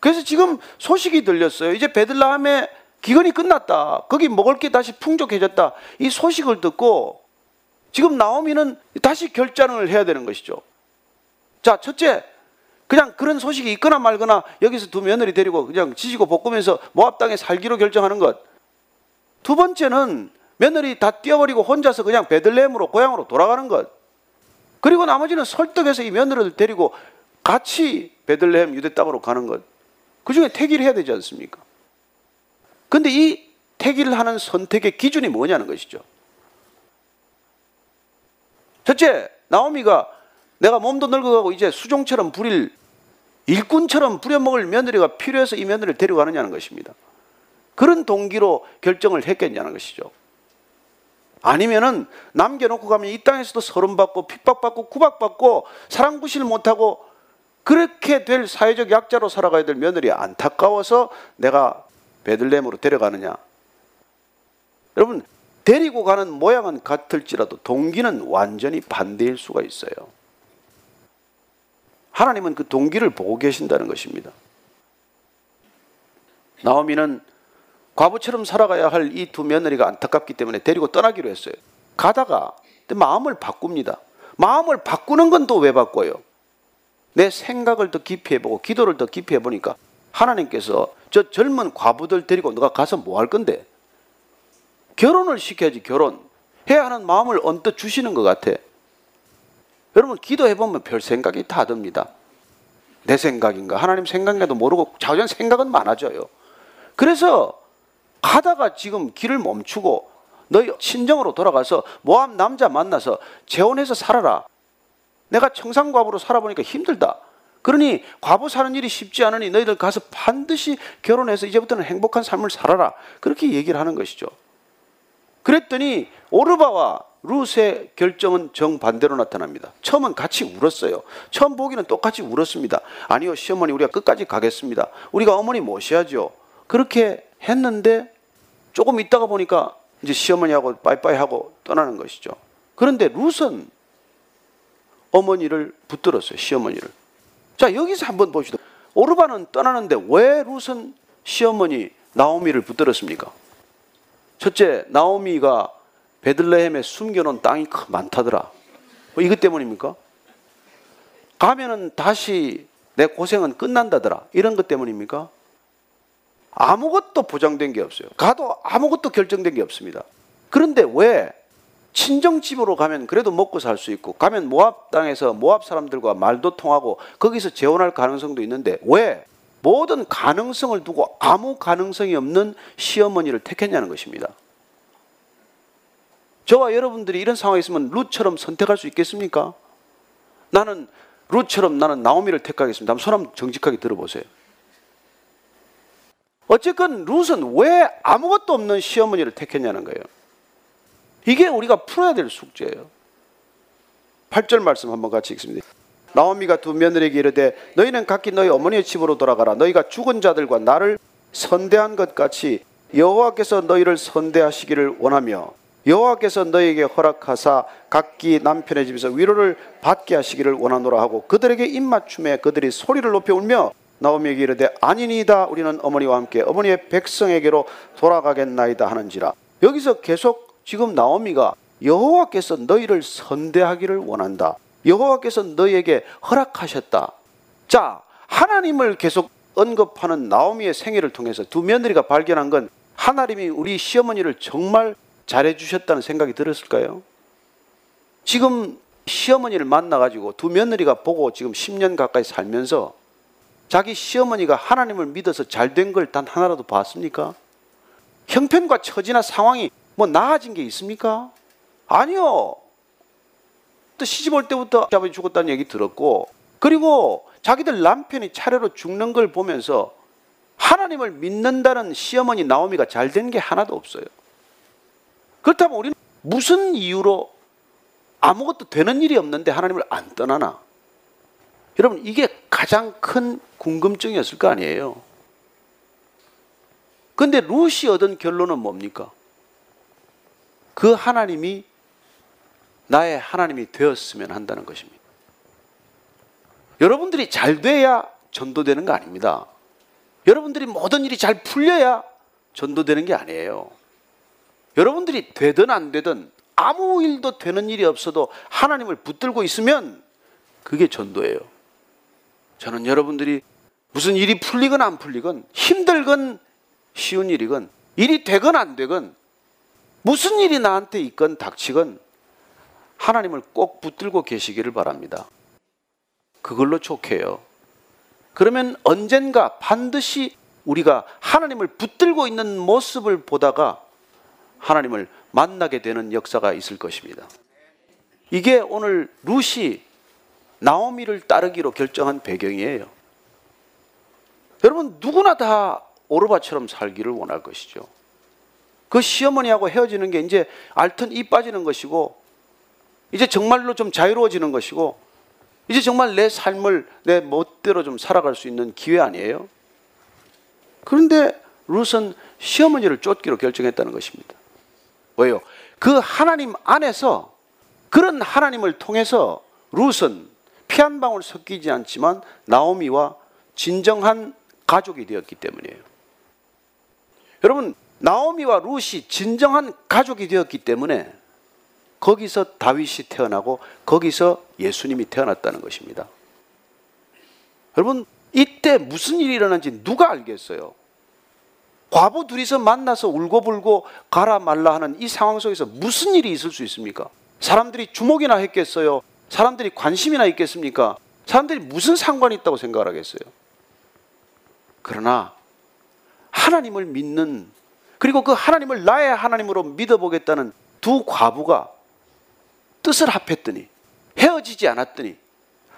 그래서 지금 소식이 들렸어요. 이제 베들라함의 기근이 끝났다. 거기 먹을 게 다시 풍족해졌다. 이 소식을 듣고 지금 나오미는 다시 결단을 해야 되는 것이죠. 자, 첫째, 그냥 그런 소식이 있거나 말거나 여기서 두 며느리 데리고 그냥 지지고 볶으면서 모압 땅에 살기로 결정하는 것. 두 번째는 며느리 다 띄어버리고 혼자서 그냥 베들레헴으로 고향으로 돌아가는 것. 그리고 나머지는 설득해서 이 며느리를 데리고 같이 베들레헴 유대 땅으로 가는 것. 그 중에 택일 해야 되지 않습니까? 근데 이 택일 하는 선택의 기준이 뭐냐는 것이죠. 첫째, 나오미가 내가 몸도 늙어가고 이제 수종처럼 부릴 일꾼처럼 부려먹을 며느리가 필요해서 이 며느리를 데려가느냐는 것입니다. 그런 동기로 결정을 했겠냐는 것이죠. 아니면은 남겨놓고 가면 이 땅에서도 서름받고 핍박받고 구박받고 사랑 구실 못하고 그렇게 될 사회적 약자로 살아가야 될 며느리 안타까워서 내가 베들레헴으로 데려가느냐? 여러분 데리고 가는 모양은 같을지라도 동기는 완전히 반대일 수가 있어요. 하나님은 그 동기를 보고 계신다는 것입니다. 나오미는 과부처럼 살아가야 할 이 두 며느리가 안타깝기 때문에 데리고 떠나기로 했어요. 가다가 마음을 바꿉니다. 마음을 바꾸는 건 또 왜 바꿔요? 내 생각을 더 깊이 해보고 기도를 더 깊이 해보니까 하나님께서 저 젊은 과부들 데리고 너가 가서 뭐 할 건데? 결혼을 시켜야지 결혼. 해야 하는 마음을 언뜻 주시는 것 같아. 여러분 기도해보면 별 생각이 다 듭니다. 내 생각인가 하나님 생각인가도 모르고 자꾸전 생각은 많아져요. 그래서 가다가 지금 길을 멈추고 너희 친정으로 돌아가서 모함 남자 만나서 재혼해서 살아라. 내가 청산과부로 살아보니까 힘들다. 그러니 과부 사는 일이 쉽지 않으니 너희들 가서 반드시 결혼해서 이제부터는 행복한 삶을 살아라. 그렇게 얘기를 하는 것이죠. 그랬더니 오르바와 룻의 결정은 정반대로 나타납니다. 처음은 같이 울었어요. 처음 보기는 똑같이 울었습니다. 아니요, 시어머니 우리가 끝까지 가겠습니다. 우리가 어머니 모셔야죠. 그렇게 했는데 조금 있다가 보니까 이제 시어머니하고 빠이빠이 하고 떠나는 것이죠. 그런데 룻은 어머니를 붙들었어요. 시어머니를. 자, 여기서 한번 보시죠. 오르바는 떠나는데 왜 룻은 시어머니 나오미를 붙들었습니까? 첫째, 나오미가 베들레헴에 숨겨놓은 땅이 많다더라. 뭐 이것 때문입니까? 가면은 다시 내 고생은 끝난다더라. 이런 것 때문입니까? 아무것도 보장된 게 없어요. 가도 아무것도 결정된 게 없습니다. 그런데 왜 친정집으로 가면 그래도 먹고 살 수 있고 가면 모압 땅에서 모압 사람들과 말도 통하고 거기서 재혼할 가능성도 있는데 왜 모든 가능성을 두고 아무 가능성이 없는 시어머니를 택했냐는 것입니다. 저와 여러분들이 이런 상황에 있으면 룻처럼 선택할 수 있겠습니까? 나는 룻처럼 나는 나오미를 택하겠습니다. 한번 손 한번 정직하게 들어보세요. 어쨌건 룻은 왜 아무것도 없는 시어머니를 택했냐는 거예요. 이게 우리가 풀어야 될 숙제예요. 8절 말씀 한번 같이 읽습니다. 나오미가 두 며느리에게 이르되 너희는 각기 너희 어머니의 집으로 돌아가라. 너희가 죽은 자들과 나를 선대한 것 같이 여호와께서 너희를 선대하시기를 원하며 여호와께서 너희에게 허락하사 각기 남편의 집에서 위로를 받게 하시기를 원하노라 하고 그들에게 입맞춤에 그들이 소리를 높여 울며 나오미에게 이르되 아니니이다. 우리는 어머니와 함께 어머니의 백성에게로 돌아가겠나이다 하는지라. 여기서 계속 지금 나오미가 여호와께서 너희를 선대하기를 원한다. 여호와께서 너희에게 허락하셨다. 자 하나님을 계속 언급하는 나오미의 생애를 통해서 두 며느리가 발견한 건 하나님이 우리 시어머니를 정말 잘해 주셨다는 생각이 들었을까요? 지금 시어머니를 만나 가지고 두 며느리가 보고 지금 10년 가까이 살면서 자기 시어머니가 하나님을 믿어서 잘 된 걸 단 하나라도 봤습니까? 형편과 처지나 상황이 뭐 나아진 게 있습니까? 아니요. 또 시집 올 때부터 아버지 죽었다는 얘기 들었고 그리고 자기들 남편이 차례로 죽는 걸 보면서 하나님을 믿는다는 시어머니 나오미가 잘 된 게 하나도 없어요. 그렇다면 우리는 무슨 이유로 아무것도 되는 일이 없는데 하나님을 안 떠나나? 여러분, 이게 가장 큰 궁금증이었을 거 아니에요. 근데 루시 얻은 결론은 뭡니까? 그 하나님이 나의 하나님이 되었으면 한다는 것입니다. 여러분들이 잘 돼야 전도되는 거 아닙니다. 여러분들이 모든 일이 잘 풀려야 전도되는 게 아니에요. 여러분들이 되든 안 되든 아무 일도 되는 일이 없어도 하나님을 붙들고 있으면 그게 전도예요. 저는 여러분들이 무슨 일이 풀리건 안 풀리건 힘들건 쉬운 일이건 일이 되건 안 되건 무슨 일이 나한테 있건 닥치건 하나님을 꼭 붙들고 계시기를 바랍니다. 그걸로 촉해요. 그러면 언젠가 반드시 우리가 하나님을 붙들고 있는 모습을 보다가 하나님을 만나게 되는 역사가 있을 것입니다. 이게 오늘 루시 나오미를 따르기로 결정한 배경이에요. 여러분 누구나 다 오르바처럼 살기를 원할 것이죠. 그 시어머니하고 헤어지는 게 이제 알튼 이 빠지는 것이고 이제 정말로 좀 자유로워지는 것이고 이제 정말 내 삶을 내 멋대로 좀 살아갈 수 있는 기회 아니에요? 그런데 룻은 시어머니를 쫓기로 결정했다는 것입니다. 왜요? 그 하나님 안에서 그런 하나님을 통해서 룻은 피 한 방울 섞이지 않지만 나오미와 진정한 가족이 되었기 때문이에요. 여러분, 나오미와 룻이 진정한 가족이 되었기 때문에 거기서 다윗이 태어나고 거기서 예수님이 태어났다는 것입니다. 여러분, 이때 무슨 일이 일어난지 누가 알겠어요? 과부 둘이서 만나서 울고불고 가라 말라 하는 이 상황 속에서 무슨 일이 있을 수 있습니까? 사람들이 주목이나 했겠어요? 사람들이 관심이나 있겠습니까? 사람들이 무슨 상관이 있다고 생각을 하겠어요? 그러나 하나님을 믿는 그리고 그 하나님을 나의 하나님으로 믿어보겠다는 두 과부가 뜻을 합했더니 헤어지지 않았더니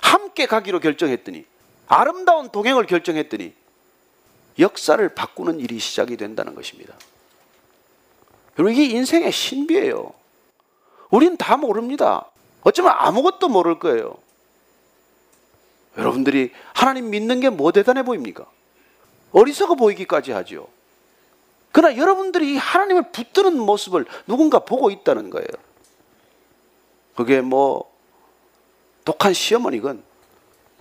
함께 가기로 결정했더니 아름다운 동행을 결정했더니 역사를 바꾸는 일이 시작이 된다는 것입니다. 여러분 이게 인생의 신비예요. 우리는 다 모릅니다. 어쩌면 아무것도 모를 거예요. 여러분들이 하나님 믿는 게 뭐 대단해 보입니까? 어리석어 보이기까지 하죠. 그러나 여러분들이 하나님을 붙드는 모습을 누군가 보고 있다는 거예요. 그게 뭐 독한 시어머니건,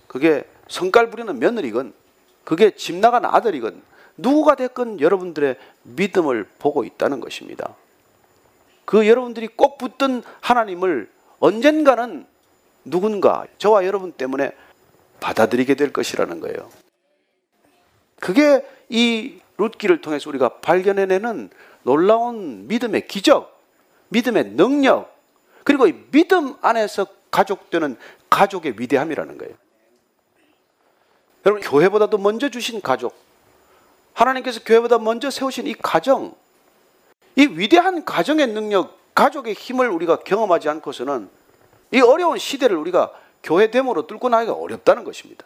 그게 성깔 부리는 며느리건, 그게 집 나간 아들이건, 누구가 됐건 여러분들의 믿음을 보고 있다는 것입니다. 그 여러분들이 꼭 붙든 하나님을 언젠가는 누군가 저와 여러분 때문에 받아들이게 될 것이라는 거예요. 그게 이 룻기를 통해서 우리가 발견해내는 놀라운 믿음의 기적, 믿음의 능력, 그리고 이 믿음 안에서 가족되는 가족의 위대함이라는 거예요. 여러분, 교회보다도 먼저 주신 가족, 하나님께서 교회보다 먼저 세우신 이 가정, 이 위대한 가정의 능력, 가족의 힘을 우리가 경험하지 않고서는 이 어려운 시대를 우리가 교회 됨으로 뚫고 나기가 어렵다는 것입니다.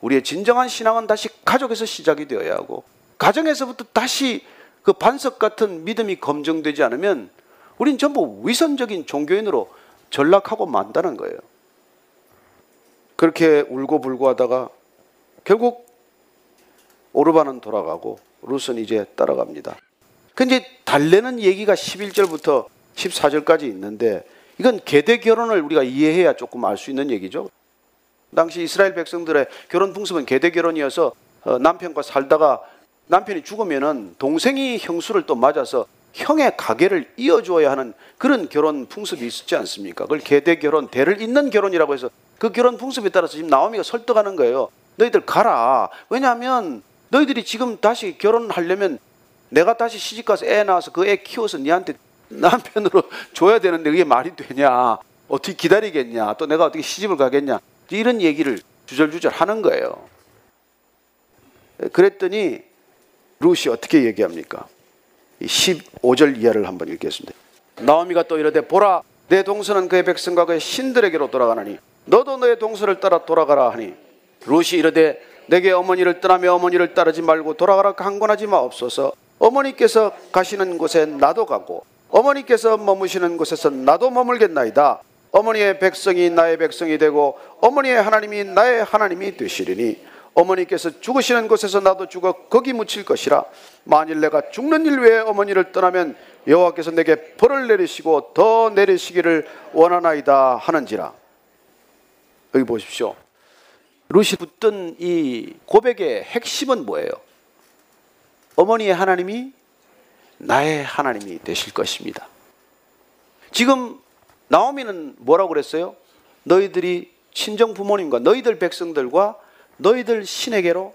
우리의 진정한 신앙은 다시 가족에서 시작이 되어야 하고 가정에서부터 다시 그 반석 같은 믿음이 검증되지 않으면 우린 전부 위선적인 종교인으로 전락하고 만다는 거예요. 그렇게 울고 불고 하다가 결국 오르바는 돌아가고 룻은 이제 따라갑니다. 근데 달래는 얘기가 11절부터 14절까지 있는데 이건 계대 결혼을 우리가 이해해야 조금 알 수 있는 얘기죠. 당시 이스라엘 백성들의 결혼 풍습은 계대 결혼이어서 어, 남편과 살다가 남편이 죽으면은 동생이 형수를 또 맞아서 형의 가게를 이어주어야 하는 그런 결혼 풍습이 있었지 않습니까? 그걸 계대 결혼, 대를 잇는 결혼이라고 해서 그 결혼 풍습에 따라서 지금 나오미가 설득하는 거예요. 너희들 가라. 왜냐하면 너희들이 지금 다시 결혼하려면 내가 다시 시집 가서 애 낳아서 그 애 키워서 니한테 남편으로 줘야 되는데 그게 말이 되냐? 어떻게 기다리겠냐? 또 내가 어떻게 시집을 가겠냐? 이런 얘기를 주절주절 하는 거예요. 그랬더니 룻이 어떻게 얘기합니까? 15절 이하를 한번 읽겠습니다. 나오미가 또 이르되 보라 내 동서는 그의 백성과 그의 신들에게로 돌아가나니 너도 너의 동서를 따라 돌아가라 하니 룻이 이르되 내게 어머니를 떠나며 어머니를 따르지 말고 돌아가라 강권하지 마옵소서 어머니께서 가시는 곳에 나도 가고 어머니께서 머무시는 곳에서 나도 머물겠나이다. 어머니의 백성이 나의 백성이 되고 어머니의 하나님이 나의 하나님이 되시리니 어머니께서 죽으시는 곳에서 나도 죽어 거기 묻힐 것이라. 만일 내가 죽는 일 외에 어머니를 떠나면 여호와께서 내게 벌을 내리시고 더 내리시기를 원하나이다 하는지라. 여기 보십시오. 루시 붙던 이 고백의 핵심은 뭐예요? 어머니의 하나님이 나의 하나님이 되실 것입니다. 지금 나오미는 뭐라고 그랬어요? 너희들이 친정 부모님과 너희들 백성들과 너희들 신에게로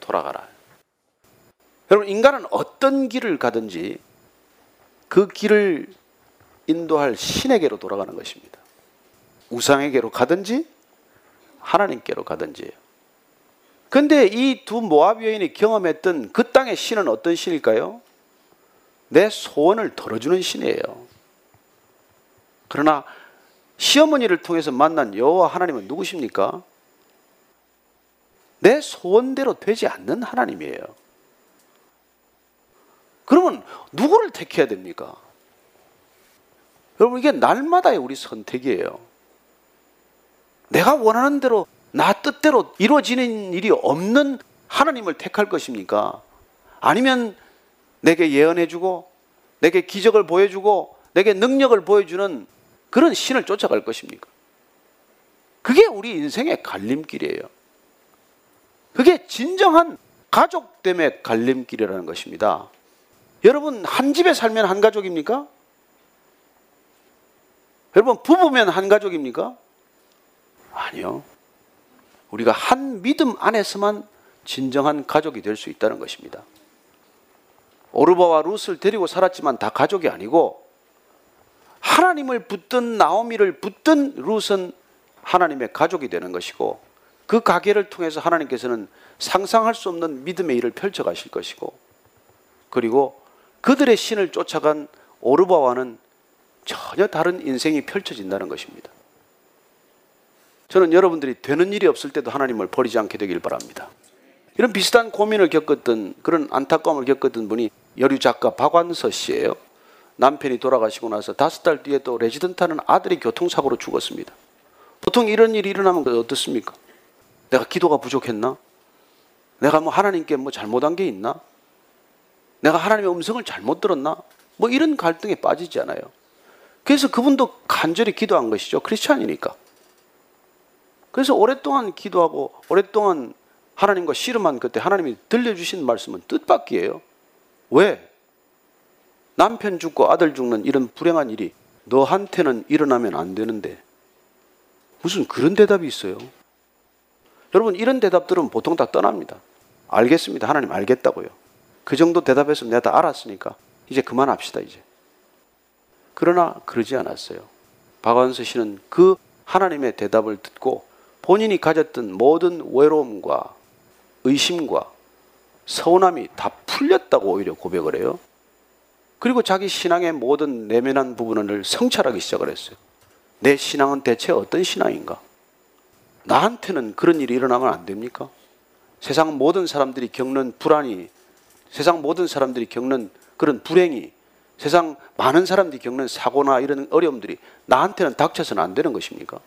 돌아가라. 여러분 인간은 어떤 길을 가든지 그 길을 인도할 신에게로 돌아가는 것입니다. 우상에게로 가든지 하나님께로 가든지. 근데 이 두 모압 여인이 경험했던 그 땅의 신은 어떤 신일까요? 내 소원을 덜어주는 신이에요. 그러나 시어머니를 통해서 만난 여호와 하나님은 누구십니까? 내 소원대로 되지 않는 하나님이에요. 그러면 누구를 택해야 됩니까? 여러분 이게 날마다의 우리 선택이에요. 내가 원하는 대로 나 뜻대로 이루어지는 일이 없는 하나님을 택할 것입니까? 아니면 내게 예언해주고 내게 기적을 보여주고 내게 능력을 보여주는 그런 신을 쫓아갈 것입니까? 그게 우리 인생의 갈림길이에요. 그게 진정한 가족 때문에 갈림길이라는 것입니다. 여러분 한 집에 살면 한 가족입니까? 여러분 부부면 한 가족입니까? 아니요. 우리가 한 믿음 안에서만 진정한 가족이 될 수 있다는 것입니다. 오르바와 룻을 데리고 살았지만 다 가족이 아니고 하나님을 붙든 나오미를 붙든 룻은 하나님의 가족이 되는 것이고 그 가계를 통해서 하나님께서는 상상할 수 없는 믿음의 일을 펼쳐 가실 것이고 그리고 그들의 신을 쫓아간 오르바와는 전혀 다른 인생이 펼쳐진다는 것입니다. 저는 여러분들이 되는 일이 없을 때도 하나님을 버리지 않게 되길 바랍니다. 이런 비슷한 고민을 겪었던 그런 안타까움을 겪었던 분이 여류 작가 박완서 씨예요. 남편이 돌아가시고 나서 다섯 달 뒤에 또 레지던트하는 아들이 교통사고로 죽었습니다. 보통 이런 일이 일어나면 어떻습니까? 내가 기도가 부족했나? 내가 뭐 하나님께 뭐 잘못한 게 있나? 내가 하나님의 음성을 잘못 들었나? 뭐 이런 갈등에 빠지지 않아요. 그래서 그분도 간절히 기도한 것이죠. 크리스찬이니까. 그래서 오랫동안 기도하고 오랫동안 하나님과 씨름한 그때 하나님이 들려주신 말씀은 뜻밖이에요. 왜? 남편 죽고 아들 죽는 이런 불행한 일이 너한테는 일어나면 안 되는데 무슨 그런 대답이 있어요? 여러분 이런 대답들은 보통 다 떠납니다. 알겠습니다. 하나님 알겠다고요. 그 정도 대답했으면 내가 다 알았으니까 이제 그만합시다 이제. 그러나 그러지 않았어요. 박완서 씨는 그 하나님의 대답을 듣고 본인이 가졌던 모든 외로움과 의심과 서운함이 다 풀렸다고 오히려 고백을 해요. 그리고 자기 신앙의 모든 내면한 부분을 성찰하기 시작을 했어요. 내 신앙은 대체 어떤 신앙인가? 나한테는 그런 일이 일어나면 안 됩니까? 세상 모든 사람들이 겪는 불안이, 세상 모든 사람들이 겪는 그런 불행이, 세상 많은 사람들이 겪는 사고나 이런 어려움들이 나한테는 닥쳐서는 안 되는 것입니까?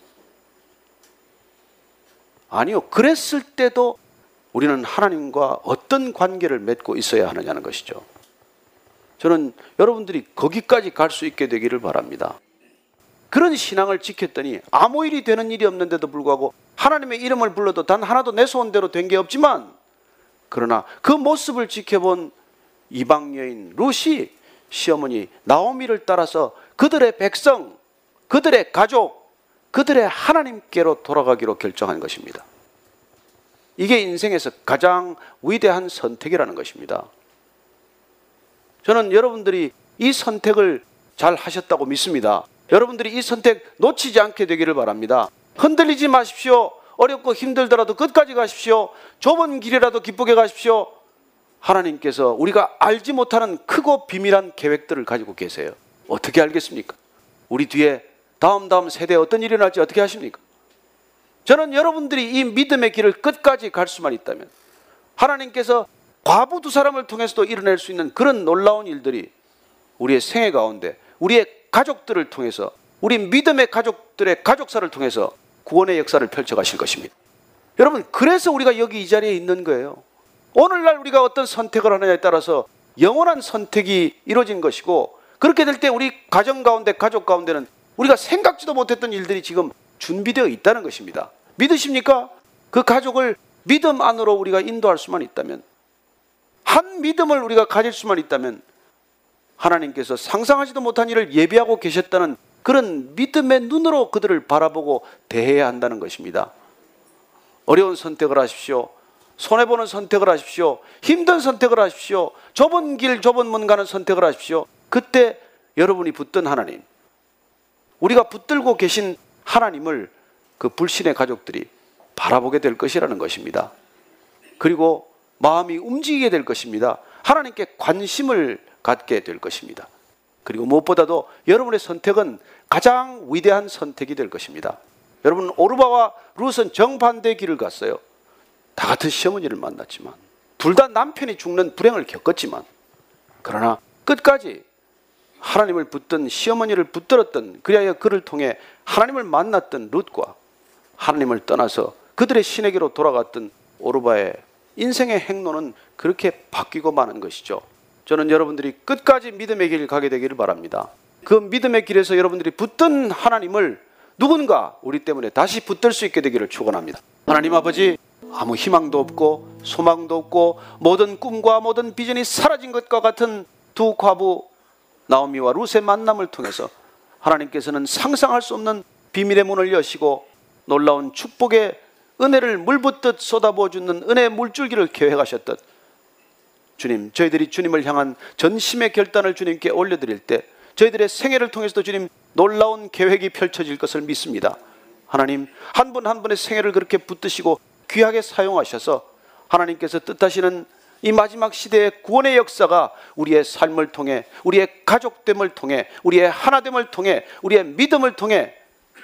아니요. 그랬을 때도 우리는 하나님과 어떤 관계를 맺고 있어야 하느냐는 것이죠. 저는 여러분들이 거기까지 갈 수 있게 되기를 바랍니다. 그런 신앙을 지켰더니 아무 일이 되는 일이 없는데도 불구하고 하나님의 이름을 불러도 단 하나도 내 소원대로 된 게 없지만 그러나 그 모습을 지켜본 이방 여인 루시 시어머니 나오미를 따라서 그들의 백성, 그들의 가족, 그들의 하나님께로 돌아가기로 결정한 것입니다. 이게 인생에서 가장 위대한 선택이라는 것입니다. 저는 여러분들이 이 선택을 잘 하셨다고 믿습니다. 여러분들이 이 선택 놓치지 않게 되기를 바랍니다. 흔들리지 마십시오. 어렵고 힘들더라도 끝까지 가십시오. 좁은 길이라도 기쁘게 가십시오. 하나님께서 우리가 알지 못하는 크고 비밀한 계획들을 가지고 계세요. 어떻게 알겠습니까? 우리 뒤에 다음 다음 세대에 어떤 일이 날지 어떻게 하십니까? 저는 여러분들이 이 믿음의 길을 끝까지 갈 수만 있다면 하나님께서 과부 두 사람을 통해서도 일어날 수 있는 그런 놀라운 일들이 우리의 생애 가운데 우리의 가족들을 통해서 우리 믿음의 가족들의 가족사를 통해서 구원의 역사를 펼쳐 가실 것입니다. 여러분, 그래서 우리가 여기 이 자리에 있는 거예요. 오늘날 우리가 어떤 선택을 하느냐에 따라서 영원한 선택이 이루어진 것이고 그렇게 될 때 우리 가정 가운데 가족 가운데는 우리가 생각지도 못했던 일들이 지금 준비되어 있다는 것입니다. 믿으십니까? 그 가족을 믿음 안으로 우리가 인도할 수만 있다면 한 믿음을 우리가 가질 수만 있다면 하나님께서 상상하지도 못한 일을 예비하고 계셨다는 그런 믿음의 눈으로 그들을 바라보고 대해야 한다는 것입니다. 어려운 선택을 하십시오. 손해보는 선택을 하십시오. 힘든 선택을 하십시오. 좁은 길, 좁은 문 가는 선택을 하십시오. 그때 여러분이 붙든 하나님, 우리가 붙들고 계신 하나님을 그 불신의 가족들이 바라보게 될 것이라는 것입니다. 그리고 마음이 움직이게 될 것입니다. 하나님께 관심을 갖게 될 것입니다. 그리고 무엇보다도 여러분의 선택은 가장 위대한 선택이 될 것입니다. 여러분 오르바와 룻은 정반대 길을 갔어요. 다 같은 시어머니를 만났지만 둘 다 남편이 죽는 불행을 겪었지만 그러나 끝까지 하나님을 붙든 시어머니를 붙들었던 그리하여 그를 통해 하나님을 만났던 룻과 하나님을 떠나서 그들의 신에게로 돌아갔던 오르바의 인생의 행로는 그렇게 바뀌고 마는 것이죠. 저는 여러분들이 끝까지 믿음의 길 가게 되기를 바랍니다. 그 믿음의 길에서 여러분들이 붙든 하나님을 누군가 우리 때문에 다시 붙들 수 있게 되기를 축원합니다. 하나님 아버지 아무 희망도 없고 소망도 없고 모든 꿈과 모든 비전이 사라진 것과 같은 두 과부 나오미와 룻의 만남을 통해서 하나님께서는 상상할 수 없는 비밀의 문을 여시고 놀라운 축복의 은혜를 물붓듯 쏟아부어 주는 은혜의 물줄기를 계획하셨듯 주님, 저희들이 주님을 향한 전심의 결단을 주님께 올려드릴 때 저희들의 생애를 통해서도 주님 놀라운 계획이 펼쳐질 것을 믿습니다. 하나님, 한 분한 분의 생애를 그렇게 붙드시고 귀하게 사용하셔서 하나님께서 뜻하시는 이 마지막 시대의 구원의 역사가 우리의 삶을 통해, 우리의 가족됨을 통해, 우리의 하나됨을 통해, 우리의 믿음을 통해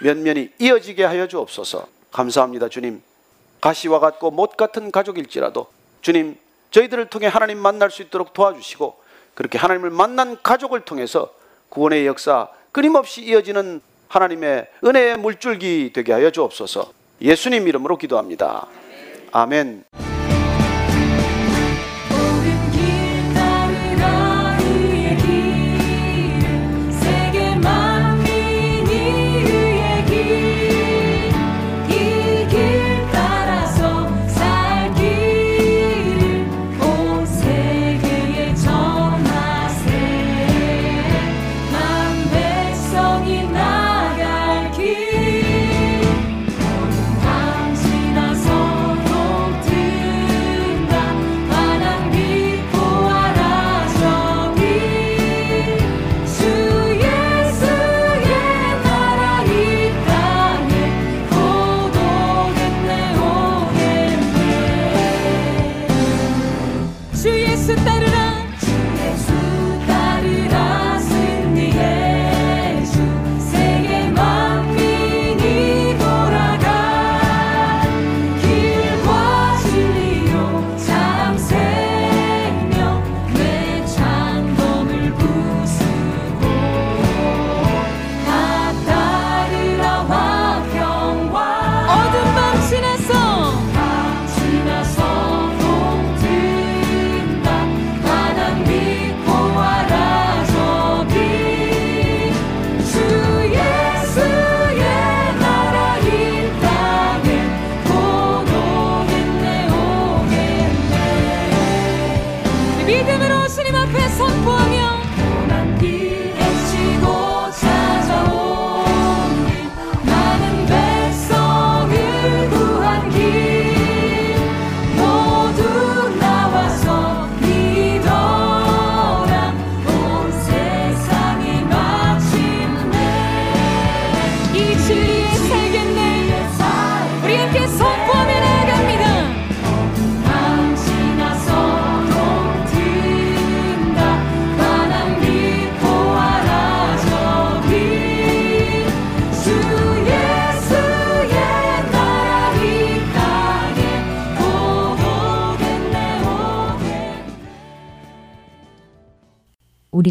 면면이 이어지게 하여 주옵소서. 감사합니다, 주님. 가시와 같고 못 같은 가족일지라도 주님 저희들을 통해 하나님 만날 수 있도록 도와주시고 그렇게 하나님을 만난 가족을 통해서 구원의 역사 끊임없이 이어지는 하나님의 은혜의 물줄기 되게 하여 주옵소서. 예수님 이름으로 기도합니다. 아멘.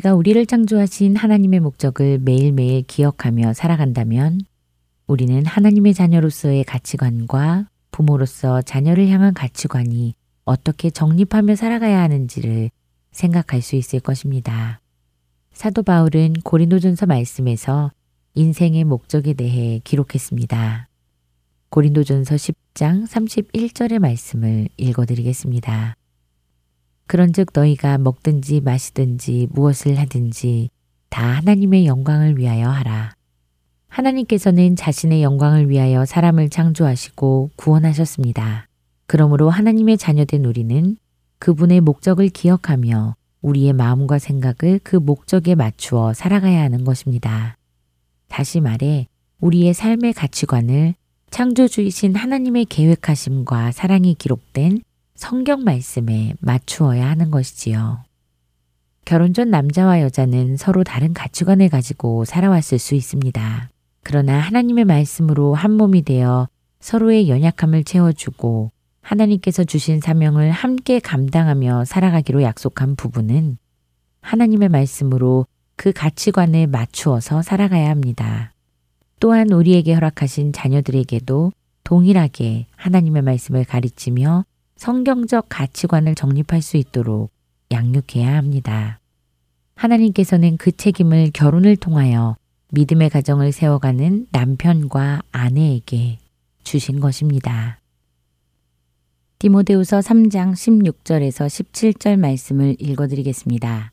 우리가 우리를 창조하신 하나님의 목적을 매일매일 기억하며 살아간다면 우리는 하나님의 자녀로서의 가치관과 부모로서 자녀를 향한 가치관이 어떻게 정립하며 살아가야 하는지를 생각할 수 있을 것입니다. 사도 바울은 고린도전서 말씀에서 인생의 목적에 대해 기록했습니다. 고린도전서 10장 31절의 말씀을 읽어드리겠습니다. 그런즉 너희가 먹든지 마시든지 무엇을 하든지 다 하나님의 영광을 위하여 하라. 하나님께서는 자신의 영광을 위하여 사람을 창조하시고 구원하셨습니다. 그러므로 하나님의 자녀된 우리는 그분의 목적을 기억하며 우리의 마음과 생각을 그 목적에 맞추어 살아가야 하는 것입니다. 다시 말해 우리의 삶의 가치관을 창조주이신 하나님의 계획하심과 사랑이 기록된 성경 말씀에 맞추어야 하는 것이지요. 결혼 전 남자와 여자는 서로 다른 가치관을 가지고 살아왔을 수 있습니다. 그러나 하나님의 말씀으로 한 몸이 되어 서로의 연약함을 채워주고 하나님께서 주신 사명을 함께 감당하며 살아가기로 약속한 부부는 하나님의 말씀으로 그 가치관에 맞추어서 살아가야 합니다. 또한 우리에게 허락하신 자녀들에게도 동일하게 하나님의 말씀을 가르치며 성경적 가치관을 정립할 수 있도록 양육해야 합니다. 하나님께서는 그 책임을 결혼을 통하여 믿음의 가정을 세워가는 남편과 아내에게 주신 것입니다. 디모데후서 3장 16절에서 17절 말씀을 읽어드리겠습니다.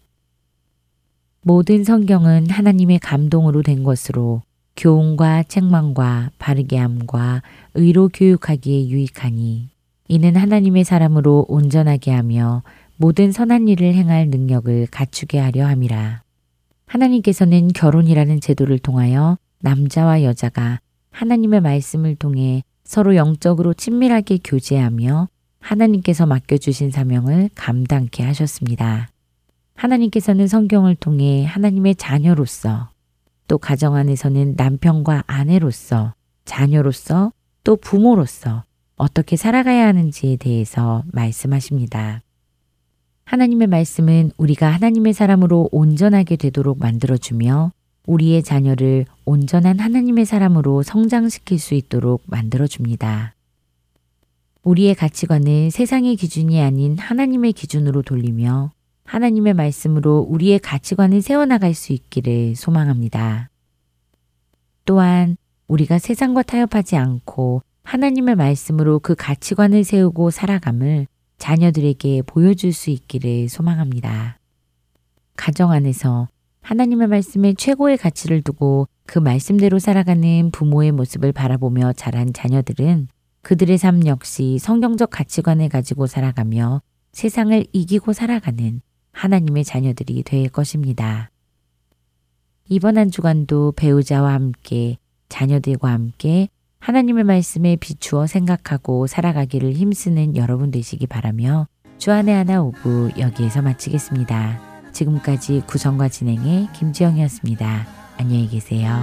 모든 성경은 하나님의 감동으로 된 것으로 교훈과 책망과 바르게 함과 의로 교육하기에 유익하니 이는 하나님의 사람으로 온전하게 하며 모든 선한 일을 행할 능력을 갖추게 하려 함이라. 하나님께서는 결혼이라는 제도를 통하여 남자와 여자가 하나님의 말씀을 통해 서로 영적으로 친밀하게 교제하며 하나님께서 맡겨주신 사명을 감당케 하셨습니다. 하나님께서는 성경을 통해 하나님의 자녀로서 또 가정 안에서는 남편과 아내로서 자녀로서 또 부모로서 어떻게 살아가야 하는지에 대해서 말씀하십니다. 하나님의 말씀은 우리가 하나님의 사람으로 온전하게 되도록 만들어주며 우리의 자녀를 온전한 하나님의 사람으로 성장시킬 수 있도록 만들어줍니다. 우리의 가치관을 세상의 기준이 아닌 하나님의 기준으로 돌리며 하나님의 말씀으로 우리의 가치관을 세워나갈 수 있기를 소망합니다. 또한 우리가 세상과 타협하지 않고 하나님의 말씀으로 그 가치관을 세우고 살아감을 자녀들에게 보여줄 수 있기를 소망합니다. 가정 안에서 하나님의 말씀에 최고의 가치를 두고 그 말씀대로 살아가는 부모의 모습을 바라보며 자란 자녀들은 그들의 삶 역시 성경적 가치관을 가지고 살아가며 세상을 이기고 살아가는 하나님의 자녀들이 될 것입니다. 이번 한 주간도 배우자와 함께 자녀들과 함께 하나님의 말씀에 비추어 생각하고 살아가기를 힘쓰는 여러분 되시기 바라며 주안의 하나 오부 여기에서 마치겠습니다. 지금까지 구성과 진행의 김지영이었습니다. 안녕히 계세요.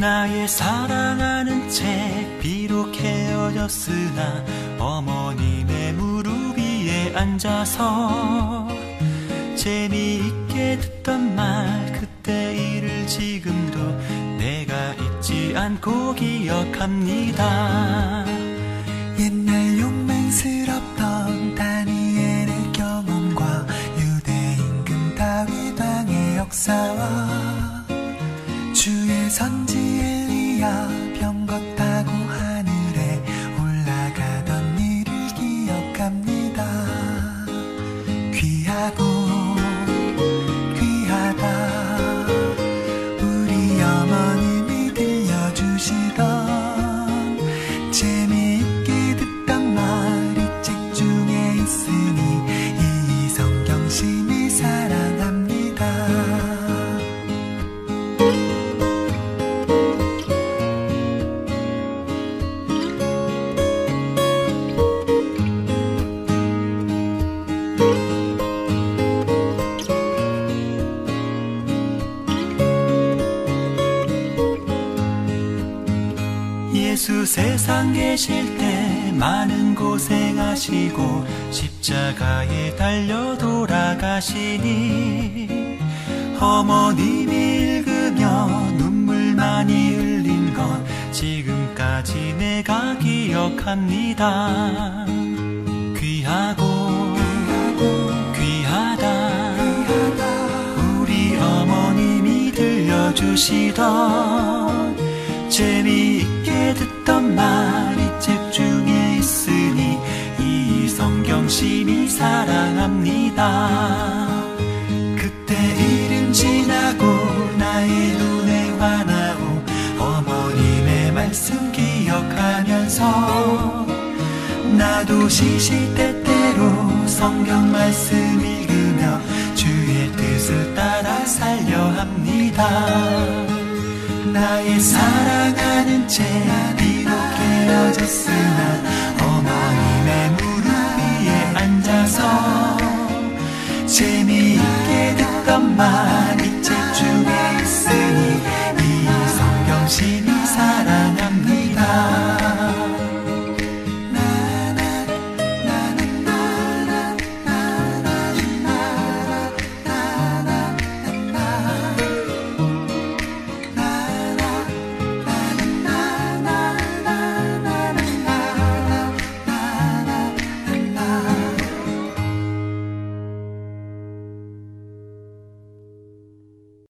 나의 사랑하는 책 비록 헤어졌으나 어머님의 무릎 위에 앉아서 재미있게 듣던 말 그때 일을 지금도 내가 잊지 않고 기억합니다. 옛날 용맹스럽던 다니엘의 경험과 유대 임금 다윗 왕의 역사와 주의 선지 엘리야 병거 계실 때 많은 고생하시고 십자가에 달려 돌아가시니 어머님이 읽으며 눈물 많이 흘린 것 지금까지 내가 기억합니다. 귀하고 귀하다. 우리 어머님이 들려주시던 재미 심히 사랑합니다. 그때 일은 지나고 나의 눈에 환하고 어머님의 말씀 기억하면서 나도 시시때때로 성경 말씀 읽으며 주의 뜻을 따라 살려 합니다. 나의 사랑하는 채 비록 헤어졌으나 위